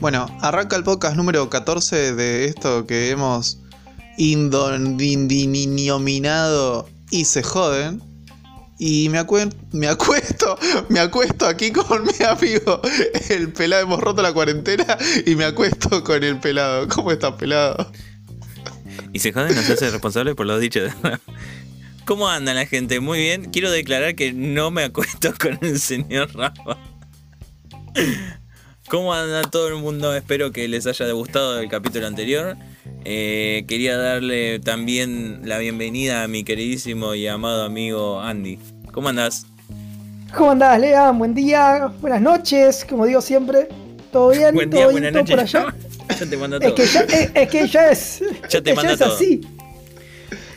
Bueno, arranca el podcast número 14 de esto que hemos indinominado y se joden. Y me, me acuesto, me acuesto aquí con mi amigo, el pelado. Hemos roto la cuarentena y me acuesto con el pelado. ¿Cómo estás, pelado? Y se joden, nos hace responsable por lo dicho. ¿Cómo anda la gente? Muy bien. Quiero declarar que no me acuesto con el señor Rafa. ¿Cómo anda todo el mundo? Espero que les haya gustado el capítulo anterior. Eh, quería darle también la bienvenida a mi queridísimo y amado amigo Andy. ¿Cómo andás? ¿Cómo andás, Lea? Buen día, buenas noches, como digo siempre. ¿Todo bien? Buen día, buenas noches. Por allá? ya te manda todo. Es que ya es, que ya es, ya te manda ya es así.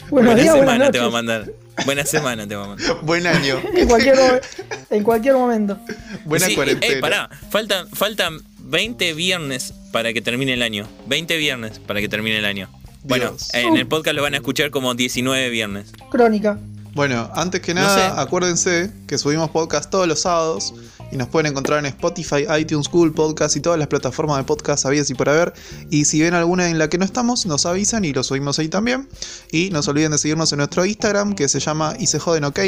Buenos días, semana buenas te va a mandar. Buena semana te va a mandar. Buen año. en, cualquier, en cualquier momento. Buena cuarentena. Eh, pará, faltan, faltan 20 viernes para que termine el año. 20 viernes para que termine el año. Bueno, en el podcast lo van a escuchar como 19 viernes. Crónica. Bueno, antes que nada, acuérdense que subimos podcast todos los sábados y nos pueden encontrar en Spotify, iTunes, Google Podcast y todas las plataformas de podcast habidas y por haber. Y si ven alguna en la que no estamos, nos avisan y lo subimos ahí también. Y no se olviden de seguirnos en nuestro Instagram que se llama y se joden ok.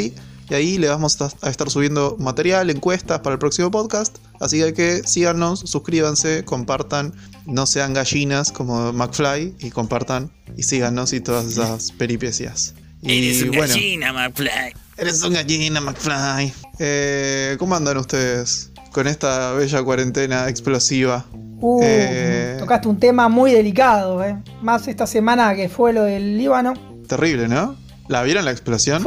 Y ahí le vamos a estar subiendo material, encuestas para el próximo podcast. Así que síganos, suscríbanse, compartan, no sean gallinas como McFly y compartan y síganos y todas esas peripecias. Eres un gallina, McFly. Eres un gallina, McFly. Eh, ¿Cómo andan ustedes con esta bella cuarentena explosiva? Uh, eh, tocaste un tema muy delicado, ¿eh? Más esta semana que fue lo del Líbano. Terrible, ¿no? ¿La vieron la explosión?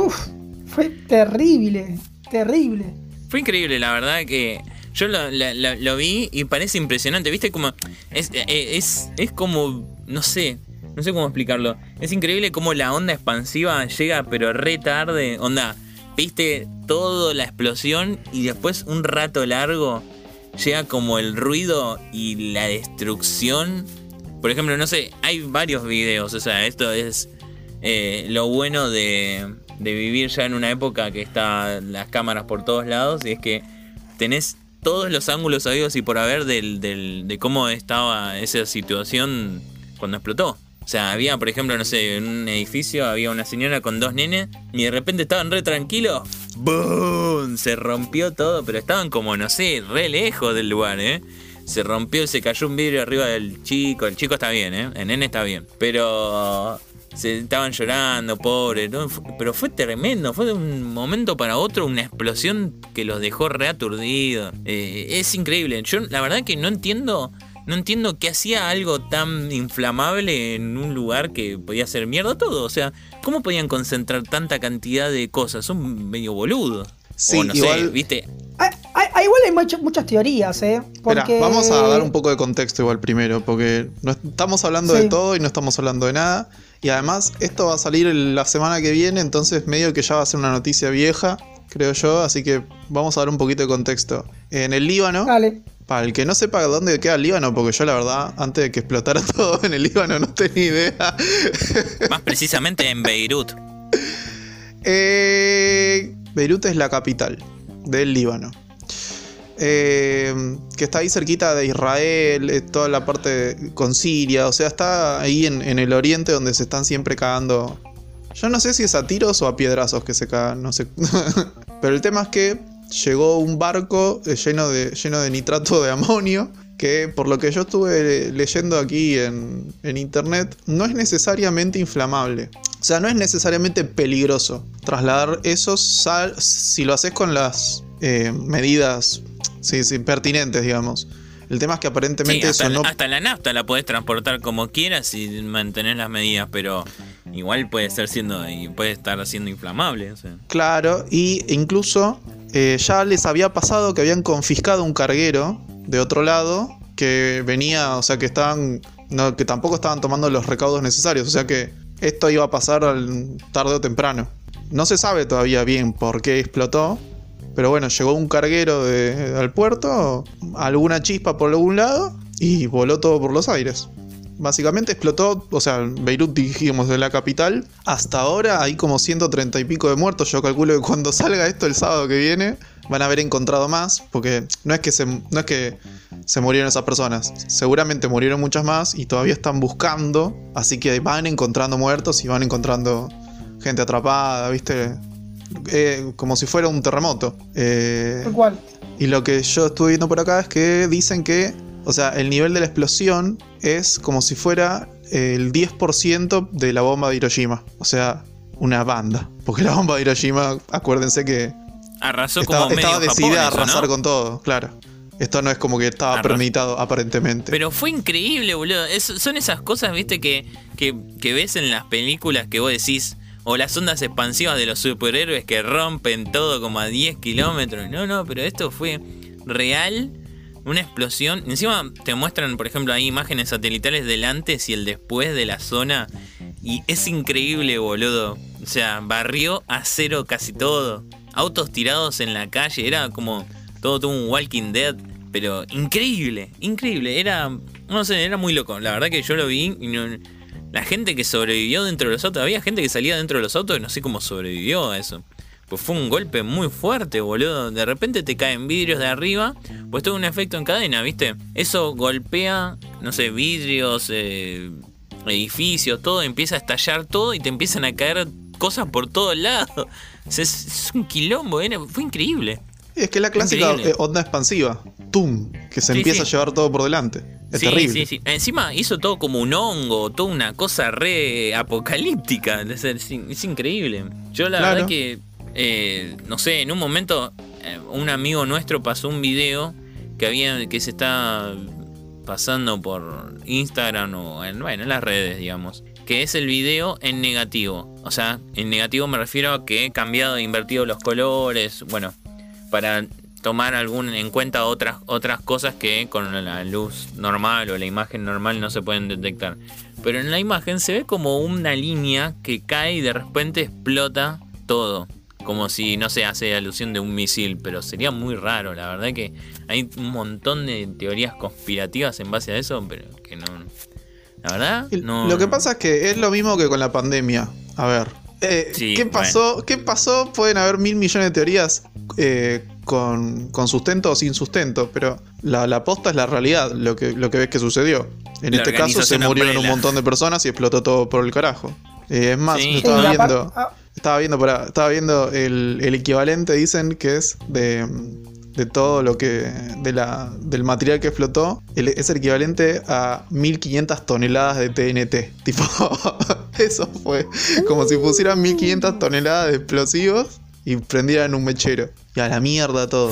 fue terrible, terrible. Fue increíble, la verdad que yo lo, vi y parece impresionante. ¿Viste? Como. Es, eh, es, es como. No sé. No sé cómo explicarlo. Es increíble cómo la onda expansiva llega, pero re tarde. Onda, viste toda la explosión y después un rato largo llega como el ruido y la destrucción. Por ejemplo, no sé, hay varios videos. O sea, esto es eh, lo bueno de, vivir ya en una época que están las cámaras por todos lados. Y es que tenés todos los ángulos sabidos y por haber del, de cómo estaba esa situación cuando explotó. O sea, había, por ejemplo, no sé, en un edificio había una señora con dos nenes y de repente estaban re tranquilos. ¡Boom! Se rompió todo, pero estaban como, no sé, re lejos del lugar, ¿eh? Se rompió, se cayó un vidrio arriba del chico. El chico está bien, ¿eh? El nene está bien. Pero se estaban llorando, pobre. Pero fue tremendo. Fue de un momento para otro una explosión que los dejó reaturdidos. Eh, es increíble. Yo la verdad que no entiendo no entiendo qué hacía algo tan inflamable en un lugar que podía ser mierda todo. O sea, ¿cómo podían concentrar tanta cantidad de cosas? Son medio boludos. Sí, no igual, sé, ¿viste? Hay, igual hay muchas, teorías, ¿eh? Porque... vamos a dar un poco de contexto igual primero, porque no estamos hablando de todo y no estamos hablando de nada. Y además, esto va a salir la semana que viene, entonces medio que ya va a ser una noticia vieja, creo yo. Así que vamos a dar un poquito de contexto. En el Líbano, Dale. Para el que no sepa dónde queda el Líbano, porque yo la verdad, antes de que explotara todo en el Líbano, no tenía idea. Más precisamente en Beirut. Eh, Beirut es la capital del Líbano. Eh, que está ahí cerquita de Israel, toda la parte con Siria, o sea, está ahí en, en, el oriente donde se están siempre cagando. Yo no sé si es a tiros o a piedrazos que se cagan, no sé. Pero el tema es que llegó un barco eh, lleno de, lleno de nitrato de amonio que por lo que yo estuve leyendo aquí en, internet, no es necesariamente inflamable. O sea, no es necesariamente peligroso trasladar eso si lo haces con las eh, medidas pertinentes, digamos. El tema es que aparentemente hasta eso no. Hasta la nafta la podés transportar como quieras y mantener las medidas, pero igual puede estar siendo puede estar siendo inflamable. Claro, y incluso eh, ya les había pasado que habían confiscado un carguero de otro lado que venía, o sea, que estaban, no, que tampoco estaban tomando los recaudos necesarios, o sea que esto iba a pasar tarde o temprano. No se sabe todavía bien por qué explotó, pero bueno, llegó un carguero al puerto, alguna chispa por algún lado y voló todo por los aires básicamente explotó, o sea, Beirut dijimos de la capital. Hasta ahora hay como 130 y pico de muertos. Yo calculo que cuando salga esto el sábado que viene van a haber encontrado más, porque no es que se, no es que se murieron esas personas. Seguramente murieron muchas más y todavía están buscando, así que van encontrando muertos y van encontrando gente atrapada, ¿viste? Eh, como si fuera un terremoto. Eh, cual. Y lo que yo estuve viendo por acá es que dicen que, o sea, el nivel de la explosión es como si fuera el 10% de la bomba de Hiroshima. O sea, una banda. Porque la bomba de Hiroshima, acuérdense que... Arrasó estaba, como estaba medio decidida a Japón, arrasar ¿no? con todo, claro. Esto no es como que estaba Arras- permitado aparentemente. Pero fue increíble, boludo. Es- son esas cosas, viste, que, que, que ves en las películas que vos decís. O las ondas expansivas de los superhéroes que rompen todo como a 10 kilómetros. No, no, pero esto fue real. Una explosión. Encima te muestran, por ejemplo, ahí imágenes satelitales del antes y el después de la zona. Y es increíble, boludo. O sea, barrió a cero casi todo. Autos tirados en la calle. Era como todo, todo un Walking Dead. Pero increíble, increíble. Era, no sé, era muy loco. La verdad que yo lo vi y la gente que sobrevivió dentro de los autos. Había gente que salía dentro de los autos no sé cómo sobrevivió a eso. Pues fue un golpe muy fuerte, boludo. De repente te caen vidrios de arriba. Pues todo un efecto en cadena, ¿viste? Eso golpea, no sé, vidrios, eh, edificios, todo. Empieza a estallar todo y te empiezan a caer cosas por todos lados. O sea, es, es un quilombo, era- fue increíble. Y es que la clásica Increíble. eh, onda expansiva. ¡Tum! Que se Sí, empieza sí. a llevar todo por delante. Es sí, terrible. sí, sí. Encima hizo todo como un hongo, toda una cosa re apocalíptica. Es, es in- es increíble. Yo la Claro. verdad que, eh, no sé, en un momento eh, un amigo nuestro pasó un video que había que se está pasando por Instagram o en, bueno, en las redes, digamos. Que es el video en negativo. O sea, en negativo me refiero a que he cambiado e invertido los colores. Bueno, para tomar algún en cuenta otras otras cosas que con la luz normal o la imagen normal no se pueden detectar. Pero en la imagen se ve como una línea que cae y de repente explota todo. Como si, no se hace alusión de un misil, pero sería muy raro, la verdad que hay un montón de teorías conspirativas en base a eso, pero que no... La verdad, no... Lo que pasa es que es lo mismo que con la pandemia. A ver. eh, Sí, ¿qué, pasó, ¿Qué pasó? Pueden haber mil millones de teorías eh, con, con sustento o sin sustento, pero la, la posta es la realidad, lo que, lo que ves que sucedió. En La este caso se murieron un montón de personas y explotó todo por el carajo. Eh, es más, Sí. yo estaba viendo, ah, estaba viendo, pará, estaba viendo el, el equivalente, dicen que es de, de todo lo que. De la, del material que explotó. el- es el equivalente a 1500 toneladas de TNT. Tipo, eso fue. Como si pusieran 1500 toneladas de explosivos y prendieran un mechero. Y a la mierda todo.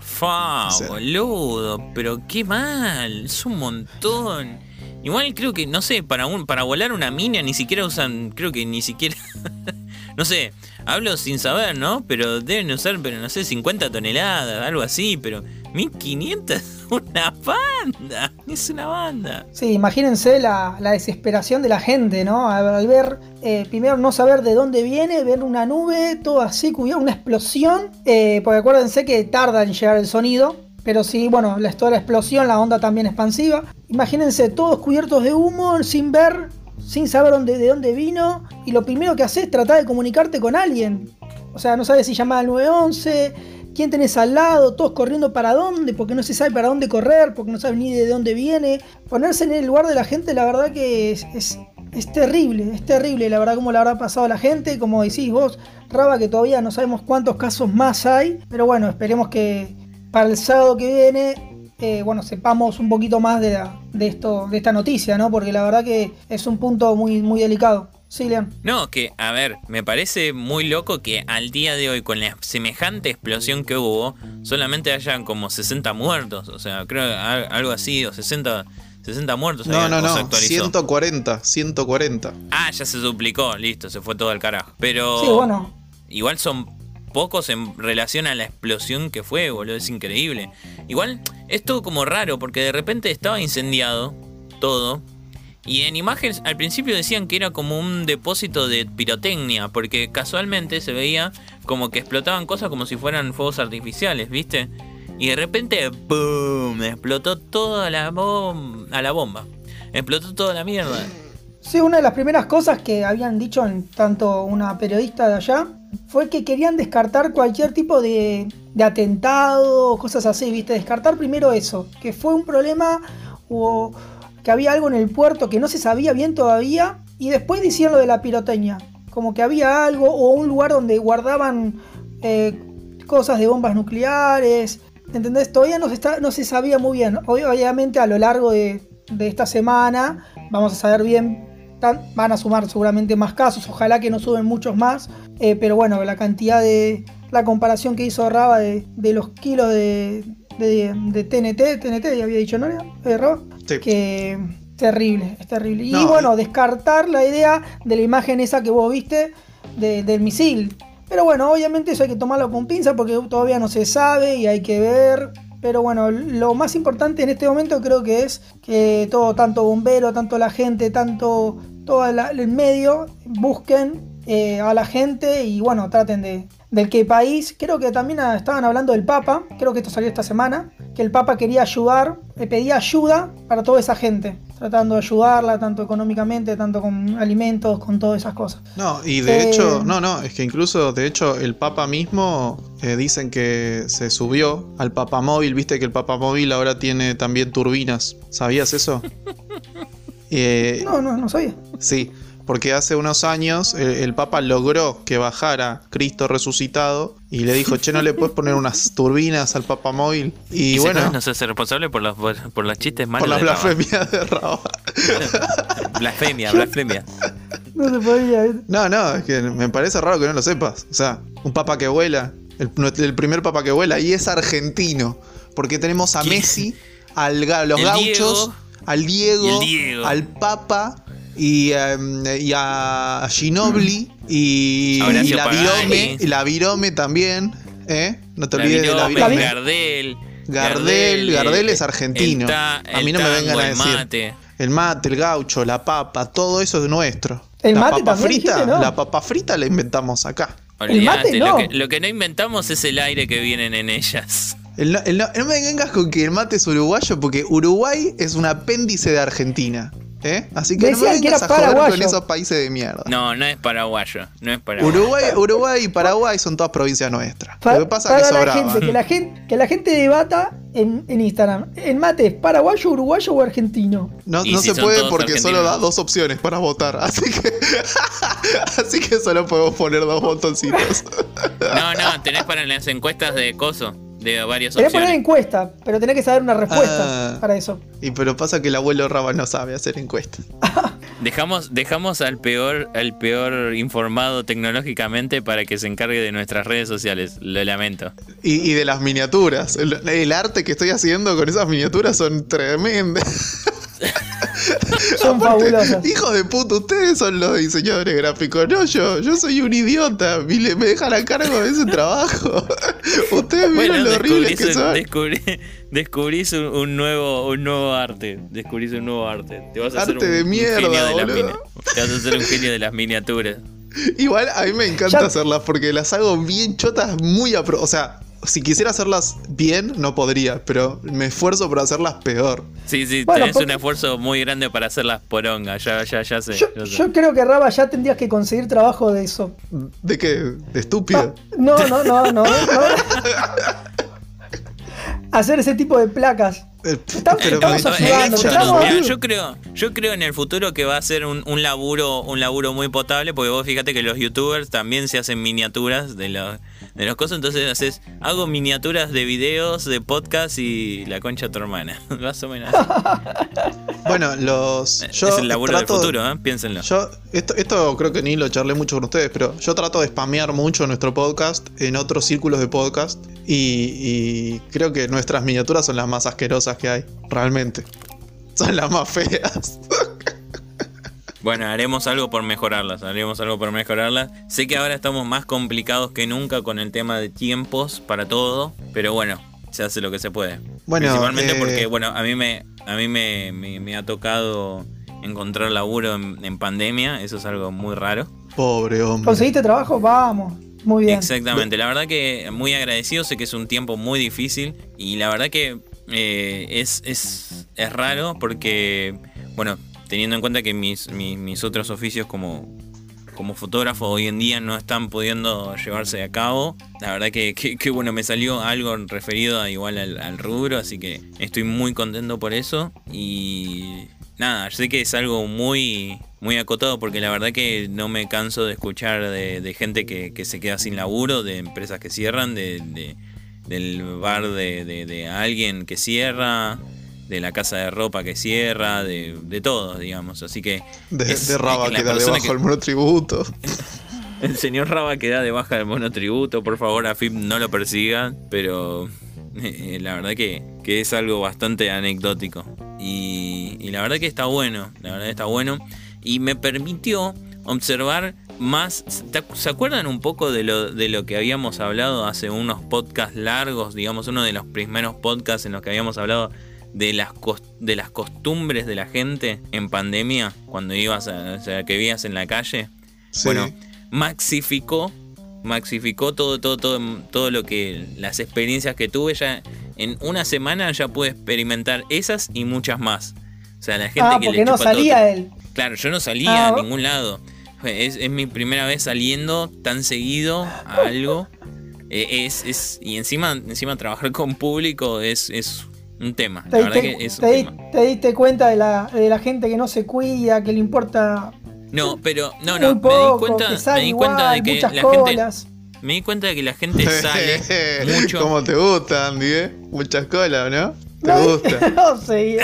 Fa, O sea. boludo, pero qué mal, es un montón. Igual creo que, no sé, para un, para volar una mina ni siquiera usan, creo que ni siquiera, no sé, hablo sin saber, ¿no? Pero deben usar, pero no sé, 50 toneladas, algo así, pero 1500 es una banda, es una banda. Sí, imagínense la, la desesperación de la gente, ¿no? Al, al ver, eh, primero no saber de dónde viene, ver una nube, todo así, cubierto, una explosión, eh, porque acuérdense que tarda en llegar el sonido, pero sí, bueno, la, toda la explosión, la onda también expansiva. Imagínense todos cubiertos de humo, sin ver, sin saber dónde, de dónde vino, y lo primero que haces es tratar de comunicarte con alguien. O sea, no sabes si llamar al 911, quién tenés al lado, todos corriendo para dónde, porque no se sabe para dónde correr, porque no sabes ni de dónde viene. Ponerse en el lugar de la gente, la verdad que es, es, es terrible, es terrible, la verdad, como le habrá pasado a la gente, como decís vos, Raba, que todavía no sabemos cuántos casos más hay, pero bueno, esperemos que para el sábado que viene, eh, bueno, sepamos un poquito más de, la- de, esto, de esta noticia, ¿no? Porque la verdad que es un punto muy, muy delicado. Sí, Leon. No, que, a ver, me parece muy loco que al día de hoy, con la semejante explosión que hubo, solamente hayan como 60 muertos. O sea, creo al- algo así, o 60, 60 muertos. No, no, no. actualizó. 140, 140. Ah, ya se duplicó, listo, se fue todo al carajo. Pero Sí, bueno, igual son pocos en relación a la explosión que fue, boludo, es increíble. Igual es todo como raro, porque de repente estaba incendiado todo. Y en imágenes al principio decían que era como un depósito de pirotecnia, porque casualmente se veía como que explotaban cosas como si fueran fuegos artificiales, ¿viste? Y de repente, ¡boom! Explotó toda la, bom a la bomba. Explotó toda la mierda. Sí, una de las primeras cosas que habían dicho en tanto una periodista de allá fue que querían descartar cualquier tipo de, de atentado, cosas así, ¿viste? Descartar primero eso, que fue un problema o que había algo en el puerto que no se sabía bien todavía y después decían lo de la pirotecnia, como que había algo o un lugar donde guardaban eh, cosas de bombas nucleares, ¿entendés? Todavía no se, sabía muy bien, obviamente a lo largo de esta semana vamos a saber bien van a sumar seguramente más casos, ojalá que no suben muchos más, eh, pero bueno, la cantidad de, la comparación que hizo Raba de, los kilos de, de, TNT, TNT, ya había dicho, ¿no? ¿Eh, Raba? Que terrible, es terrible. y bueno, descartar la idea de la imagen esa que vos viste del misil. Pero bueno, obviamente eso hay que tomarlo con pinza porque todavía no se sabe y hay que ver. Pero bueno, lo más importante en este momento creo que es que todo, tanto bombero, tanto la gente, tanto todo el medio, busquen eh, a la gente y bueno, traten de, del que país, creo que también estaban hablando del Papa, creo que esto salió esta semana, que el Papa quería ayudar, le pedía ayuda para toda esa gente, tratando de ayudarla tanto económicamente, tanto con alimentos, con todas esas cosas. No, y de eh, hecho, no, no, es que incluso, de hecho, el Papa mismo eh, dicen que se subió al Papa Móvil, viste que el Papa Móvil ahora tiene también turbinas, ¿sabías eso? no, no, no sabía. Sí, porque hace unos años el, Papa logró que bajara Cristo resucitado y le dijo, che, ¿no le puedes poner unas turbinas al Papa móvil? Y, bueno... No se hace responsable por los, por, los chistes malos Por la blasfemia de Raba. blasfemia, blasfemia. No se podía. No, no, es que me parece raro que no lo sepas. O sea, un Papa que vuela, el, primer Papa que vuela, y es argentino. Porque tenemos a Messi, al, los gauchos, al Diego, al Papa y, em, y a Ginobili y, la Virome, y la Virome también, ¿eh? No te olvides de la Virome. Gardel. Gardel, Gardel es argentino. a mí no me vengan a decir. Mate. El mate, el gaucho, la papa, todo eso es nuestro. El la mate papa frita, la papa frita la inventamos acá. Olvídate, lo, que, lo que no inventamos es el aire que vienen en ellas. No, me vengas con que el mate es uruguayo porque Uruguay es un apéndice de Argentina. ¿Eh? Así que no me vengas a joder con esos países de mierda. No, no es paraguayo. No es Uruguay, Uruguay y Paraguay son todas provincias nuestras. Lo que pasa es que la gente, que, la gente, que la gente debata en, en Instagram. ¿El mate es paraguayo, uruguayo o argentino? No, no se puede porque solo da dos opciones para votar. Así que, así que solo podemos poner dos botoncitos. no, no, tenés para las encuestas de coso de varias Tenés que poner encuesta, pero tenés que saber una respuesta ah. para eso. Y pero pasa que el abuelo Raba no sabe hacer encuestas. dejamos, dejamos al peor, al peor informado tecnológicamente para que se encargue de nuestras redes sociales. Lo lamento. Y, de las miniaturas. el, arte que estoy haciendo con esas miniaturas son tremendas. son fabulosas. Hijo de puta, ustedes son los diseñadores gráficos. No, yo, yo soy un idiota. Y me dejan a cargo de ese trabajo. ustedes miren lo horrible que son. descubrís un, nuevo, un nuevo arte. Descubrís un nuevo arte. Te vas a arte hacer un, de mierda, genio de las Te vas a hacer un genio de las miniaturas. Igual a mí me encanta hacerlas porque las hago bien chotas, muy a O sea, si quisiera hacerlas bien, no podría, pero me esfuerzo por hacerlas peor. Sí, sí, tenés un esfuerzo muy grande para hacerlas poronga, ya, ya, ya sé. Yo, creo que Raba ya tendrías que conseguir trabajo de eso. ¿De qué? ¿De estúpido? Ah, no, no, no, no. Hacer ese tipo de placas. Eh, yo creo, yo creo en el futuro que va a ser un, un, laburo, un laburo muy potable, porque vos fíjate que los youtubers también se hacen miniaturas de los de los cosas, entonces haces, hago miniaturas de videos, de podcast y la concha de tu hermana. Más o menos. bueno, los. Yo es el laburo del futuro, ¿eh? piénsenlo. Yo, esto, esto creo que ni lo charlé mucho con ustedes, pero yo trato de spamear mucho nuestro podcast en otros círculos de podcast. Y, y creo que nuestras miniaturas son las más asquerosas que hay, realmente. Son las más feas. Bueno, haremos algo por mejorarlas, haremos algo por mejorarlas. Sé que ahora estamos más complicados que nunca con el tema de tiempos para todo, pero bueno, se hace lo que se puede. Bueno, Principalmente eh, porque, bueno, a mí me, a mí me, ha tocado encontrar laburo en, pandemia, eso es algo muy raro. Pobre hombre. ¿Conseguiste trabajo? Vamos. Muy bien. Exactamente, la verdad que muy agradecido, sé que es un tiempo muy difícil y la verdad que eh, es, es, es raro porque, bueno, teniendo en cuenta que mis, mis, otros oficios como, como fotógrafo hoy en día no están pudiendo llevarse a cabo. La verdad que, que, bueno, me salió algo referido a igual al, al, rubro, así que estoy muy contento por eso. Y nada, sé que es algo muy, muy acotado porque la verdad que no me canso de escuchar de, de gente que, que, se queda sin laburo, de empresas que cierran, de, de del bar de, de, alguien que cierra, de la casa de ropa que cierra, de, de todo, digamos. Así que. De, de Raba que da debajo el monotributo. el señor Raba que da de baja el monotributo, por favor, AFIP no lo persiga, pero eh, la verdad que, que, es algo bastante anecdótico. Y, y la verdad que está bueno, la verdad que está bueno. Y me permitió observar más. ¿Se acuerdan un poco de lo, de lo que habíamos hablado hace unos podcasts largos? Digamos, uno de los primeros podcasts en los que habíamos hablado de las, de las costumbres de la gente en pandemia, cuando ibas a, o sea, que vivías en la calle. Bueno, maxificó, maxificó todo, todo, todo, todo lo que, las experiencias que tuve ya en una semana ya pude experimentar esas y muchas más. O sea, la gente ah, que porque no salía él. Claro, yo no salía ah, a ningún lado. Es, es, mi primera vez saliendo tan seguido a algo. Es, es, y encima, encima trabajar con público es, es un tema. Te, la verdad te, que es un tema. te diste cuenta de la, de la gente que no se cuida, que le importa. No, pero no, no, poco, me di cuenta, que me di cuenta de que muchas la colas. gente me di cuenta de que la gente sale mucho. Como te gusta, Andy, ¿eh? Muchas colas, ¿no? Te No, gusta. no sé.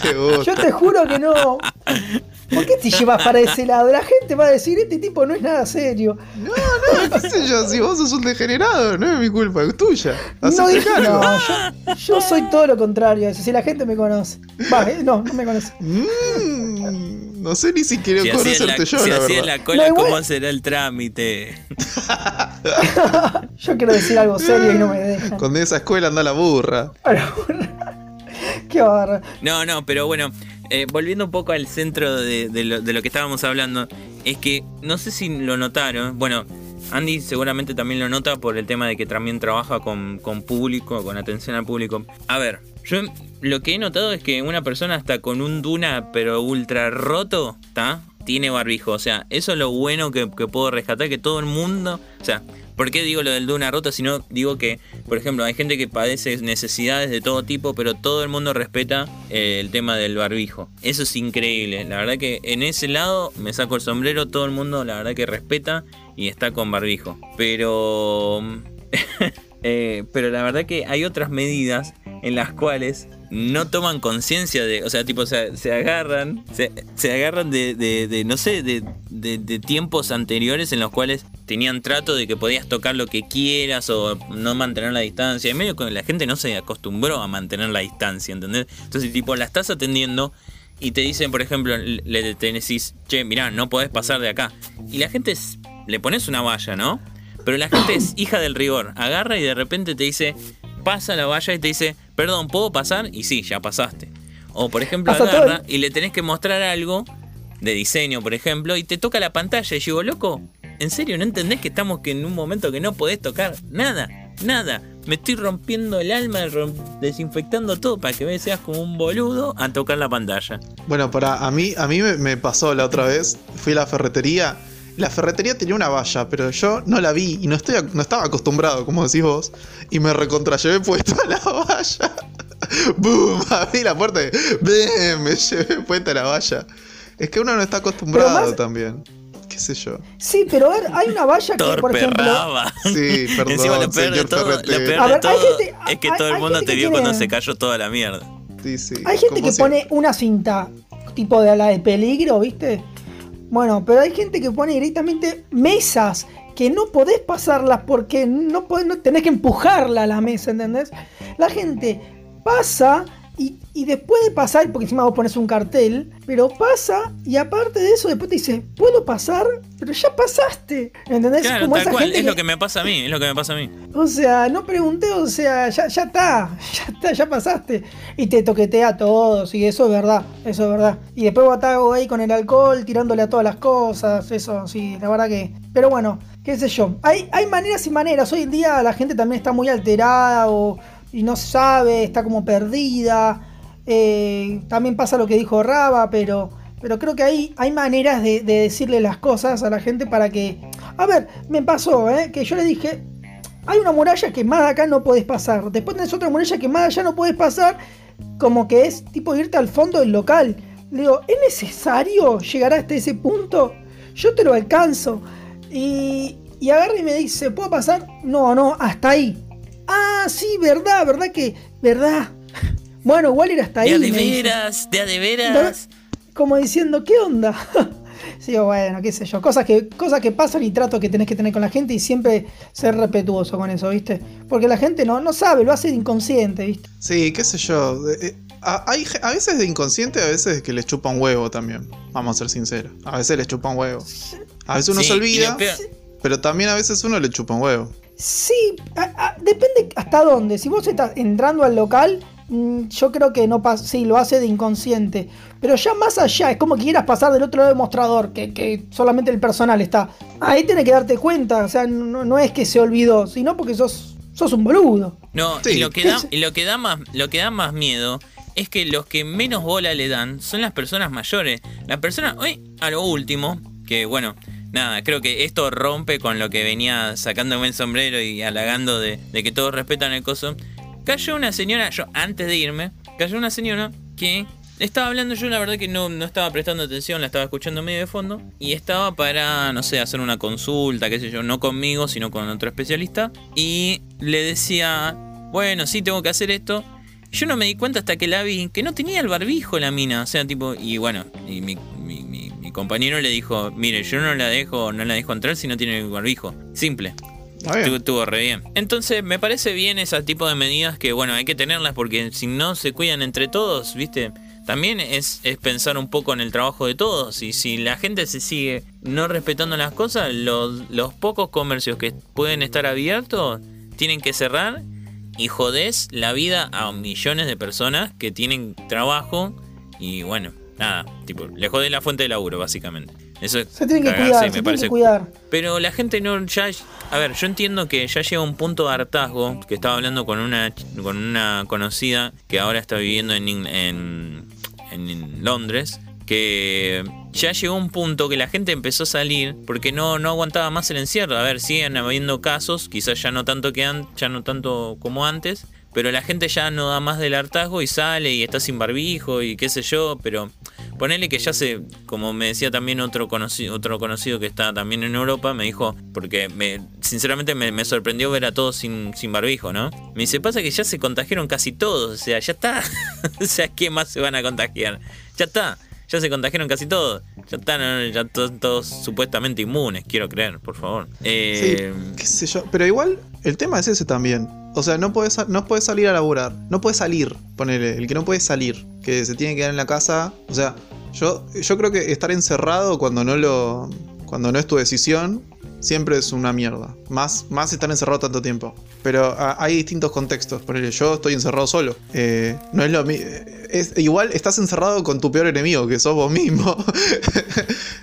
Te gusta. Yo te juro que no. ¿Por qué te llevas para ese lado? La gente va a decir, este tipo no es nada serio. No, no, qué sé yo, si vos sos un degenerado, no es mi culpa, es tuya. No, dije, no yo, yo soy todo lo contrario a eso. Si la gente me conoce. Va, eh, no, no me conoce. Mm, no sé ni si quiero Si la, conocerte yo, si la verdad. la cola, No, igual- ¿cómo será el trámite? Yo quiero decir algo serio y no me dejan. Con esa escuela anda la burra. Qué barra. No, no, pero bueno, eh, volviendo un poco al centro de, de lo, de lo que estábamos hablando, es que no sé si lo notaron, bueno, Andy seguramente también lo nota por el tema de que también trabaja con, con público, con atención al público. A ver, yo lo que he notado es que una persona está con un Duna pero ultra roto, ¿está? Tiene barbijo, o sea, eso es lo bueno que, puedo rescatar, que todo el mundo, o sea, ¿Por qué digo lo del Duna roto? Sino digo que, por ejemplo, hay gente que padece necesidades de todo tipo, pero todo el mundo respeta eh, el tema del barbijo. Eso es increíble. La verdad que en ese lado me saco el sombrero, todo el mundo la verdad que respeta y está con barbijo. Pero... eh, pero la verdad que hay otras medidas en las cuales no toman conciencia de, o sea, tipo, se, agarran, se, se agarran de, de, de, no sé, de, de, tiempos anteriores en los cuales tenían trato de que podías tocar lo que quieras o no mantener la distancia. En medio que la gente no se acostumbró a mantener la distancia, ¿entendés? Entonces, tipo, la estás atendiendo y te dicen, por ejemplo, le te decís, che, mirá, no podés pasar de acá. Y la gente le pones una valla, ¿no? Pero la gente es hija del rigor. Agarra y de repente te dice, pasa la valla y te dice, perdón, ¿puedo pasar? Y sí, ya pasaste. O por ejemplo, agarra y le tenés que mostrar algo de diseño, por ejemplo, y te toca la pantalla y digo, loco, ¿en serio no entendés que estamos que en un momento que no podés tocar nada? Nada. Me estoy rompiendo el alma, desinfectando todo para que me seas como un boludo a tocar la pantalla. Bueno, para a mí, a mí me, me pasó la otra vez. Fui a la ferretería. La ferretería tenía una valla, pero yo no la vi y no, estoy, ac- no estaba acostumbrado, como decís vos. Y me recontrallevé puesta la valla. ¡Boom! Abrí la puerta y ¡bam! me llevé puesta la valla. Es que uno no está acostumbrado más- también. ¿Qué sé yo? Sí, pero a ver, hay una valla que, por ejemplo. raba. Sí, perdón, Encima lo peor de señor todo, lo ferretero. peor A de ver, hay todo gente- es que hay- todo el mundo te vio cuando se cayó toda la mierda. Sí, sí. Hay gente que siempre. pone una cinta tipo de la de peligro, ¿viste? Bueno, pero hay gente que pone directamente mesas que no podés pasarlas porque no, podés, tenés que empujarla a la mesa, ¿entendés? La gente pasa y, y después de pasar, porque encima vos pones un cartel, pero pasa y aparte de eso después te dice, ¿puedo pasar? Pero ya pasaste, ¿entendés? Claro, Como tal esa cual, gente es que- lo que me pasa a mí, es lo que me pasa a mí. o sea, no pregunté, o sea, ya, ya está, ya está, ya pasaste. Y te toquetea a todos, y eso es verdad, eso es verdad. Y después Batago ahí con el alcohol, tirándole a todas las cosas, eso, sí, la verdad que. Pero bueno, qué sé yo. Hay, hay maneras y maneras. Hoy en día la gente también está muy alterada o y no sabe, está como perdida. Eh, también pasa lo que dijo Raba, pero, pero creo que hay, hay maneras de, decirle las cosas a la gente para que... A ver, me pasó, ¿eh? Que yo le dije, hay una muralla que más acá no podés pasar. Después tenés otra muralla que más allá no podés pasar. Como que es tipo irte al fondo del local. Le digo, ¿es necesario llegar hasta ese punto? Yo te lo alcanzo. Y, y agarra y me dice, ¿puedo pasar? No, no, hasta ahí. Ah, sí, verdad, verdad que, verdad. Bueno, igual ir hasta ahí. De veras, de veras. Como diciendo, ¿qué onda? sí, bueno, qué sé yo. Cosas que, cosas que pasan y trato que tenés que tener con la gente y siempre ser respetuoso con eso, ¿viste? Porque la gente no, no sabe, lo hace de inconsciente, ¿viste? Sí, qué sé yo. Eh, hay, a veces de inconsciente, a veces que les chupa un huevo también. Vamos a ser sinceros. A veces les chupa un huevo. A veces uno se olvida, pero también a veces uno le chupa un huevo. Sí, depende hasta dónde. Si vos estás entrando al local, mm, yo creo que no pasa. Sí, lo hace de inconsciente. Pero ya más allá, es como que quieras pasar del otro lado del mostrador, que, solamente el personal está. Ahí tenés que darte cuenta. O sea, no, es que se olvidó, sino porque sos, sos un boludo. No, y, lo que da, y lo que da más, lo que da más miedo es que los que menos bola le dan son las personas mayores. Las personas, hoy, a lo último, que bueno, nada, creo que esto rompe con lo que venía sacándome el sombrero y halagando de, que todos respetan el coso. Cayó una señora, yo antes de irme, cayó una señora que estaba hablando, yo la verdad que no, no estaba prestando atención, la estaba escuchando medio de fondo. Y estaba para, no sé, hacer una consulta, qué sé yo, no conmigo, sino con otro especialista. Y le decía, bueno, sí, tengo que hacer esto. Yo no me di cuenta hasta que la vi que no tenía el barbijo la mina. O sea, tipo, y bueno, y mi, compañero le dijo, mire, yo no la dejo, no la dejo entrar si no tiene el barbijo. Simple. Estuvo, re bien. Entonces, me parece bien ese tipo de medidas que, bueno, hay que tenerlas porque si no se cuidan entre todos, ¿viste? También es, es pensar un poco en el trabajo de todos. Y si la gente se sigue no respetando las cosas, los, los pocos comercios que pueden estar abiertos tienen que cerrar y jodés la vida a millones de personas que tienen trabajo y bueno, nada, tipo, le jodés la fuente de laburo, básicamente. Eso se tiene que cuidar, me parece. Que cuidar. Pero la gente no ya a ver, yo entiendo que ya llega un punto de hartazgo, que estaba hablando con una con una conocida que ahora está viviendo en, en, en Londres que ya llegó un punto que la gente empezó a salir porque no, no aguantaba más el encierro. A ver, siguen habiendo casos, quizás ya no tanto que ya no tanto como antes, pero la gente ya no da más del hartazgo y sale y está sin barbijo y qué sé yo, pero ponele que ya se, como me decía también otro conocido, otro conocido que está también en Europa, me dijo, porque me, sinceramente me, sorprendió ver a todos sin, sin barbijo, ¿no? Me dice, pasa que ya se contagiaron casi todos, o sea, ya está, o sea, ¿qué más se van a contagiar? Ya está ya se contagiaron casi todos. Ya están ya todos, supuestamente inmunes, quiero creer, por favor. Eh, qué sé yo. Pero igual, el tema es ese también. O sea, no puedes, no salir a laburar. No puedes salir, ponele. El que no puede salir, que se tiene que quedar en la casa. O sea, yo, yo creo que estar encerrado cuando no lo. Cuando no es tu decisión, siempre es una mierda. Más, más estar encerrado tanto tiempo. Pero ah, hay distintos contextos. Por ejemplo, yo estoy encerrado solo. Eh, no es lo mismo. igual estás encerrado con tu peor enemigo, que sos vos mismo.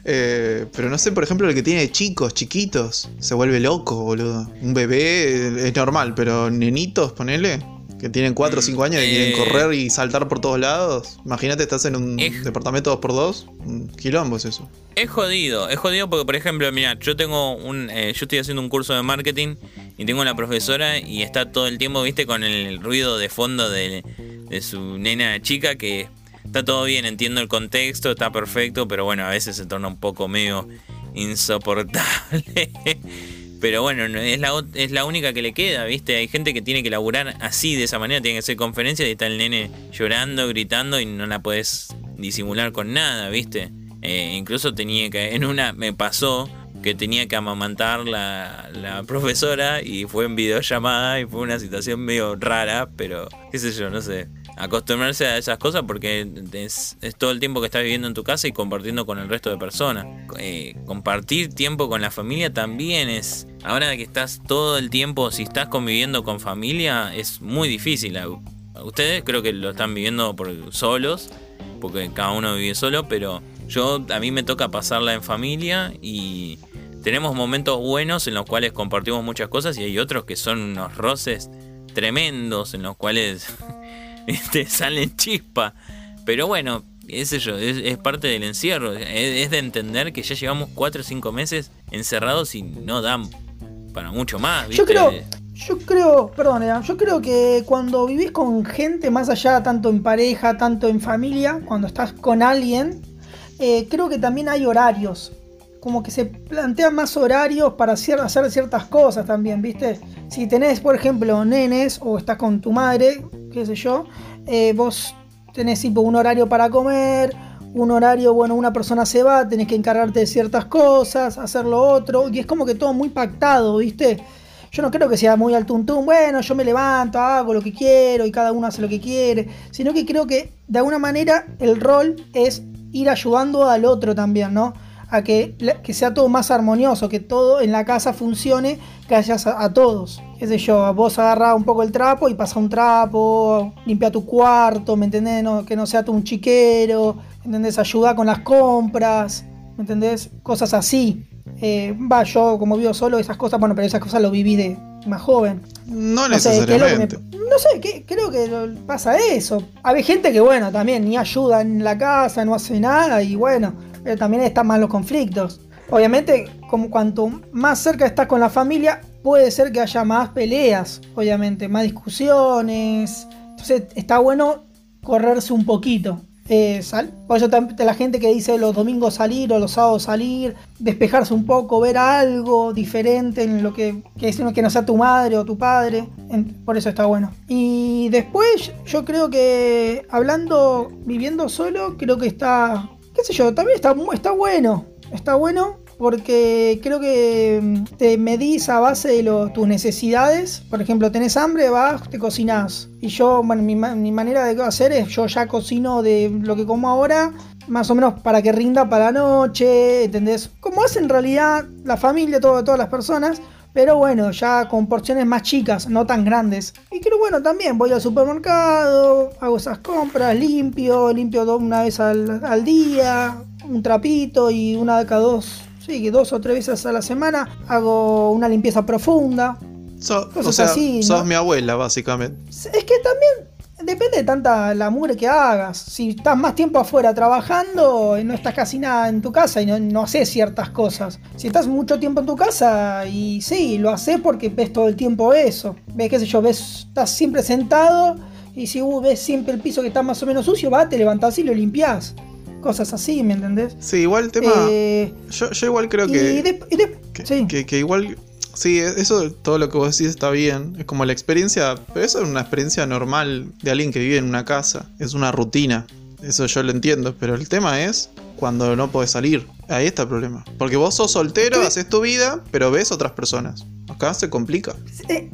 Eh, pero no sé, por ejemplo, el que tiene chicos, chiquitos, se vuelve loco, boludo. Un bebé es normal, pero nenitos, ponele que tienen 4 o 5 años y quieren eh, correr y saltar por todos lados. Imagínate, estás en un departamento 2x2. Un quilombo es eso. Es jodido, es jodido porque, por ejemplo, mira, yo tengo un. Eh, yo estoy haciendo un curso de marketing y tengo una profesora y está todo el tiempo, viste, con el ruido de fondo de, de su nena chica que está todo bien, entiendo el contexto, está perfecto, pero bueno, a veces se torna un poco medio insoportable. Pero bueno, es la, es la única que le queda, ¿viste? Hay gente que tiene que laburar así, de esa manera, tiene que hacer conferencias y está el nene llorando, gritando y no la puedes disimular con nada, ¿viste? Eh, incluso tenía que, en una, me pasó que tenía que amamantar la, la profesora y fue en videollamada y fue una situación medio rara, pero qué sé yo, no sé acostumbrarse a esas cosas porque es, todo el tiempo que estás viviendo en tu casa y compartiendo con el resto de personas. Eh, compartir tiempo con la familia también es, ahora que estás todo el tiempo, si estás conviviendo con familia, es muy difícil. Ustedes creo que lo están viviendo por solos, porque cada uno vive solo, pero yo a mí me toca pasarla en familia y tenemos momentos buenos en los cuales compartimos muchas cosas y hay otros que son unos roces tremendos en los cuales te salen chispa. Pero bueno, es yo, es, parte del encierro. Es, de entender que ya llevamos 4 o 5 meses encerrados y no dan para mucho más. Yo creo, yo creo, perdón, yo creo que cuando vivís con gente más allá, tanto en pareja, tanto en familia, cuando estás con alguien, eh, creo que también hay horarios. Como que se plantean más horarios para hacer, ciertas cosas también, ¿viste? Si tenés, por ejemplo, nenes o estás con tu madre, qué sé yo, eh, vos tenés tipo un horario para comer, un horario, bueno, una persona se va, tenés que encargarte de ciertas cosas, hacer lo otro, y es como que todo muy pactado, ¿viste? Yo no creo que sea muy al tuntún, bueno, yo me levanto, hago lo que quiero y cada uno hace lo que quiere, sino que creo que de alguna manera el rol es ir ayudando al otro también, ¿no? A que, que sea todo más armonioso, que todo en la casa funcione gracias a, todos. Qué sé yo, vos agarrás un poco el trapo y pasa un trapo, limpia tu cuarto, ¿me entendés? que no sea tú un chiquero, ¿me entendés? Ayuda con las compras, ¿me entendés? Cosas así. Eh, va, yo como vivo solo, esas cosas, bueno, pero esas cosas lo viví de más joven. No, necesariamente. no sé, creo que pasa eso. Hay gente que, bueno, también ni ayuda en la casa, no hace nada y bueno, pero también están más los conflictos. Obviamente, como cuanto más cerca estás con la familia, puede ser que haya más peleas, obviamente, más discusiones. Entonces está bueno correrse un poquito. Eh, sal, por eso la gente que dice los domingos salir o los sábados salir, despejarse un poco, ver algo diferente en lo que, que, que no sea tu madre o tu padre, por eso está bueno. Y después yo creo que hablando, viviendo solo, creo que está, qué sé yo, también está, bueno, está bueno porque creo que mm, te medís a base de tus necesidades. Por ejemplo, tenés hambre, vas, te cocinás. Y yo, bueno, mi, manera de hacer es, yo ya cocino de lo que como ahora, más o menos para que rinda para la noche, ¿entendés? Como hace en realidad la familia, todas las personas. Pero bueno, ya con porciones más chicas, no tan grandes. Y creo, bueno, también voy al supermercado, hago esas compras, limpio, limpio una vez al, al día, un trapito y una de cada dos Sí, dos o tres veces a la semana hago una limpieza profunda. o sea, así, sos mi abuela, básicamente. Es que también depende de tanta la mugre que hagas. Si estás más tiempo afuera trabajando, y no estás casi nada en tu casa y no, haces ciertas cosas. Si estás mucho tiempo en tu casa y sí, lo haces porque ves todo el tiempo eso. Ves, qué sé yo, ves, estás siempre sentado y si uh, ves siempre el piso que está más o menos sucio, va, te levantás y lo limpias cosas así, ¿me entendés? Sí, igual el tema. Eh, yo, igual creo que, que, que, igual. Sí, eso, todo lo que vos decís está bien. Es como la experiencia. Pero eso es una experiencia normal de alguien que vive en una casa. Es una rutina. Eso yo lo entiendo. Pero el tema es cuando no podés salir. Ahí está el problema. Porque vos sos soltero, haces tu vida, pero ves otras personas. Acá se complica. Eh,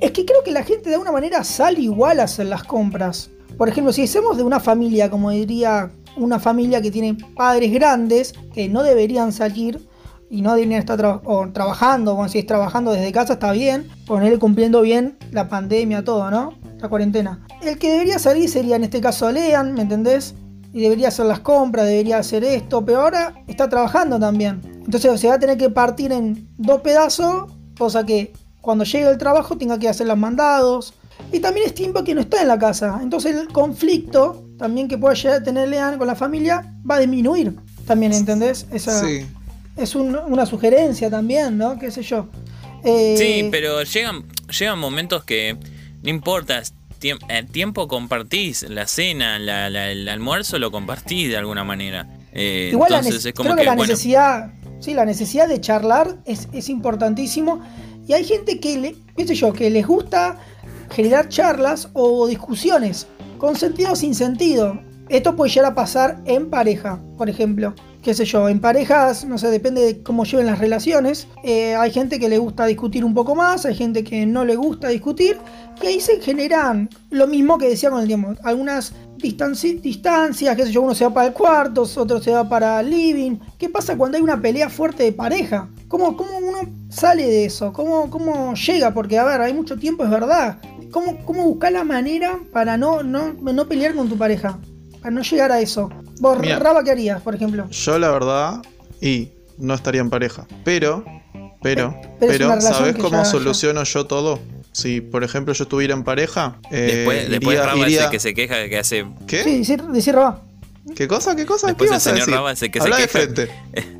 es que creo que la gente de alguna manera sale igual a hacer las compras. Por ejemplo, si hacemos de una familia, como diría una familia que tiene padres grandes que no deberían salir y no deberían estar trabajando, bueno, si es trabajando desde casa está bien, ponerle cumpliendo bien la pandemia, todo, ¿no? La cuarentena. El que debería salir sería en este caso Lean, ¿me entendés? Y debería hacer las compras, debería hacer esto, pero ahora está trabajando también. Entonces se va a tener que partir en dos pedazos, cosa que cuando llegue el trabajo tenga que hacer los mandados. Y también es tiempo que no está en la casa. Entonces el conflicto también que pueda llegar a tener Lean con la familia va a disminuir. También, ¿entendés? Esa, sí. Es una sugerencia también, ¿no? ¿Qué sé yo? Eh, sí, pero llegan, llegan momentos que no importa, el eh, tiempo compartís, la cena, el almuerzo lo compartís de alguna manera. Eh, Igual entonces es como creo que, la necesidad, sí, la necesidad de charlar es, es importantísimo. Y hay gente que, le, qué sé yo, que les gusta generar charlas o discusiones con sentido o sin sentido. Esto puede llegar a pasar en pareja, por ejemplo. Qué sé yo, en parejas, no sé, depende de cómo lleven las relaciones. Eh, hay gente que le gusta discutir un poco más, hay gente que no le gusta discutir. Y ahí se generan lo mismo que decía con el tiempo. Algunas distancias, qué sé yo, uno se va para el cuarto, otro se va para el living. ¿Qué pasa cuando hay una pelea fuerte de pareja? ¿Cómo, cómo uno sale de eso? ¿Cómo, ¿Cómo llega? Porque, a ver, hay mucho tiempo, es verdad. ¿Cómo, cómo buscar la manera para no, no, no pelear con tu pareja? Para no llegar a eso. Vos, Raba, ¿qué harías, por ejemplo? Yo, la verdad, y no estaría en pareja. Pero, pero, pero, ¿sabes cómo soluciono yo todo? si por ejemplo yo estuviera en pareja, eh, Después, después iría- Raba es iría- el que se queja de que hace. ¿Qué? Sí, decir, decir Rabá. ¿Qué cosa? ¿Qué cosa? Después ¿Qué el vas a señor decir? Raba es el que se Habla de queja. frente.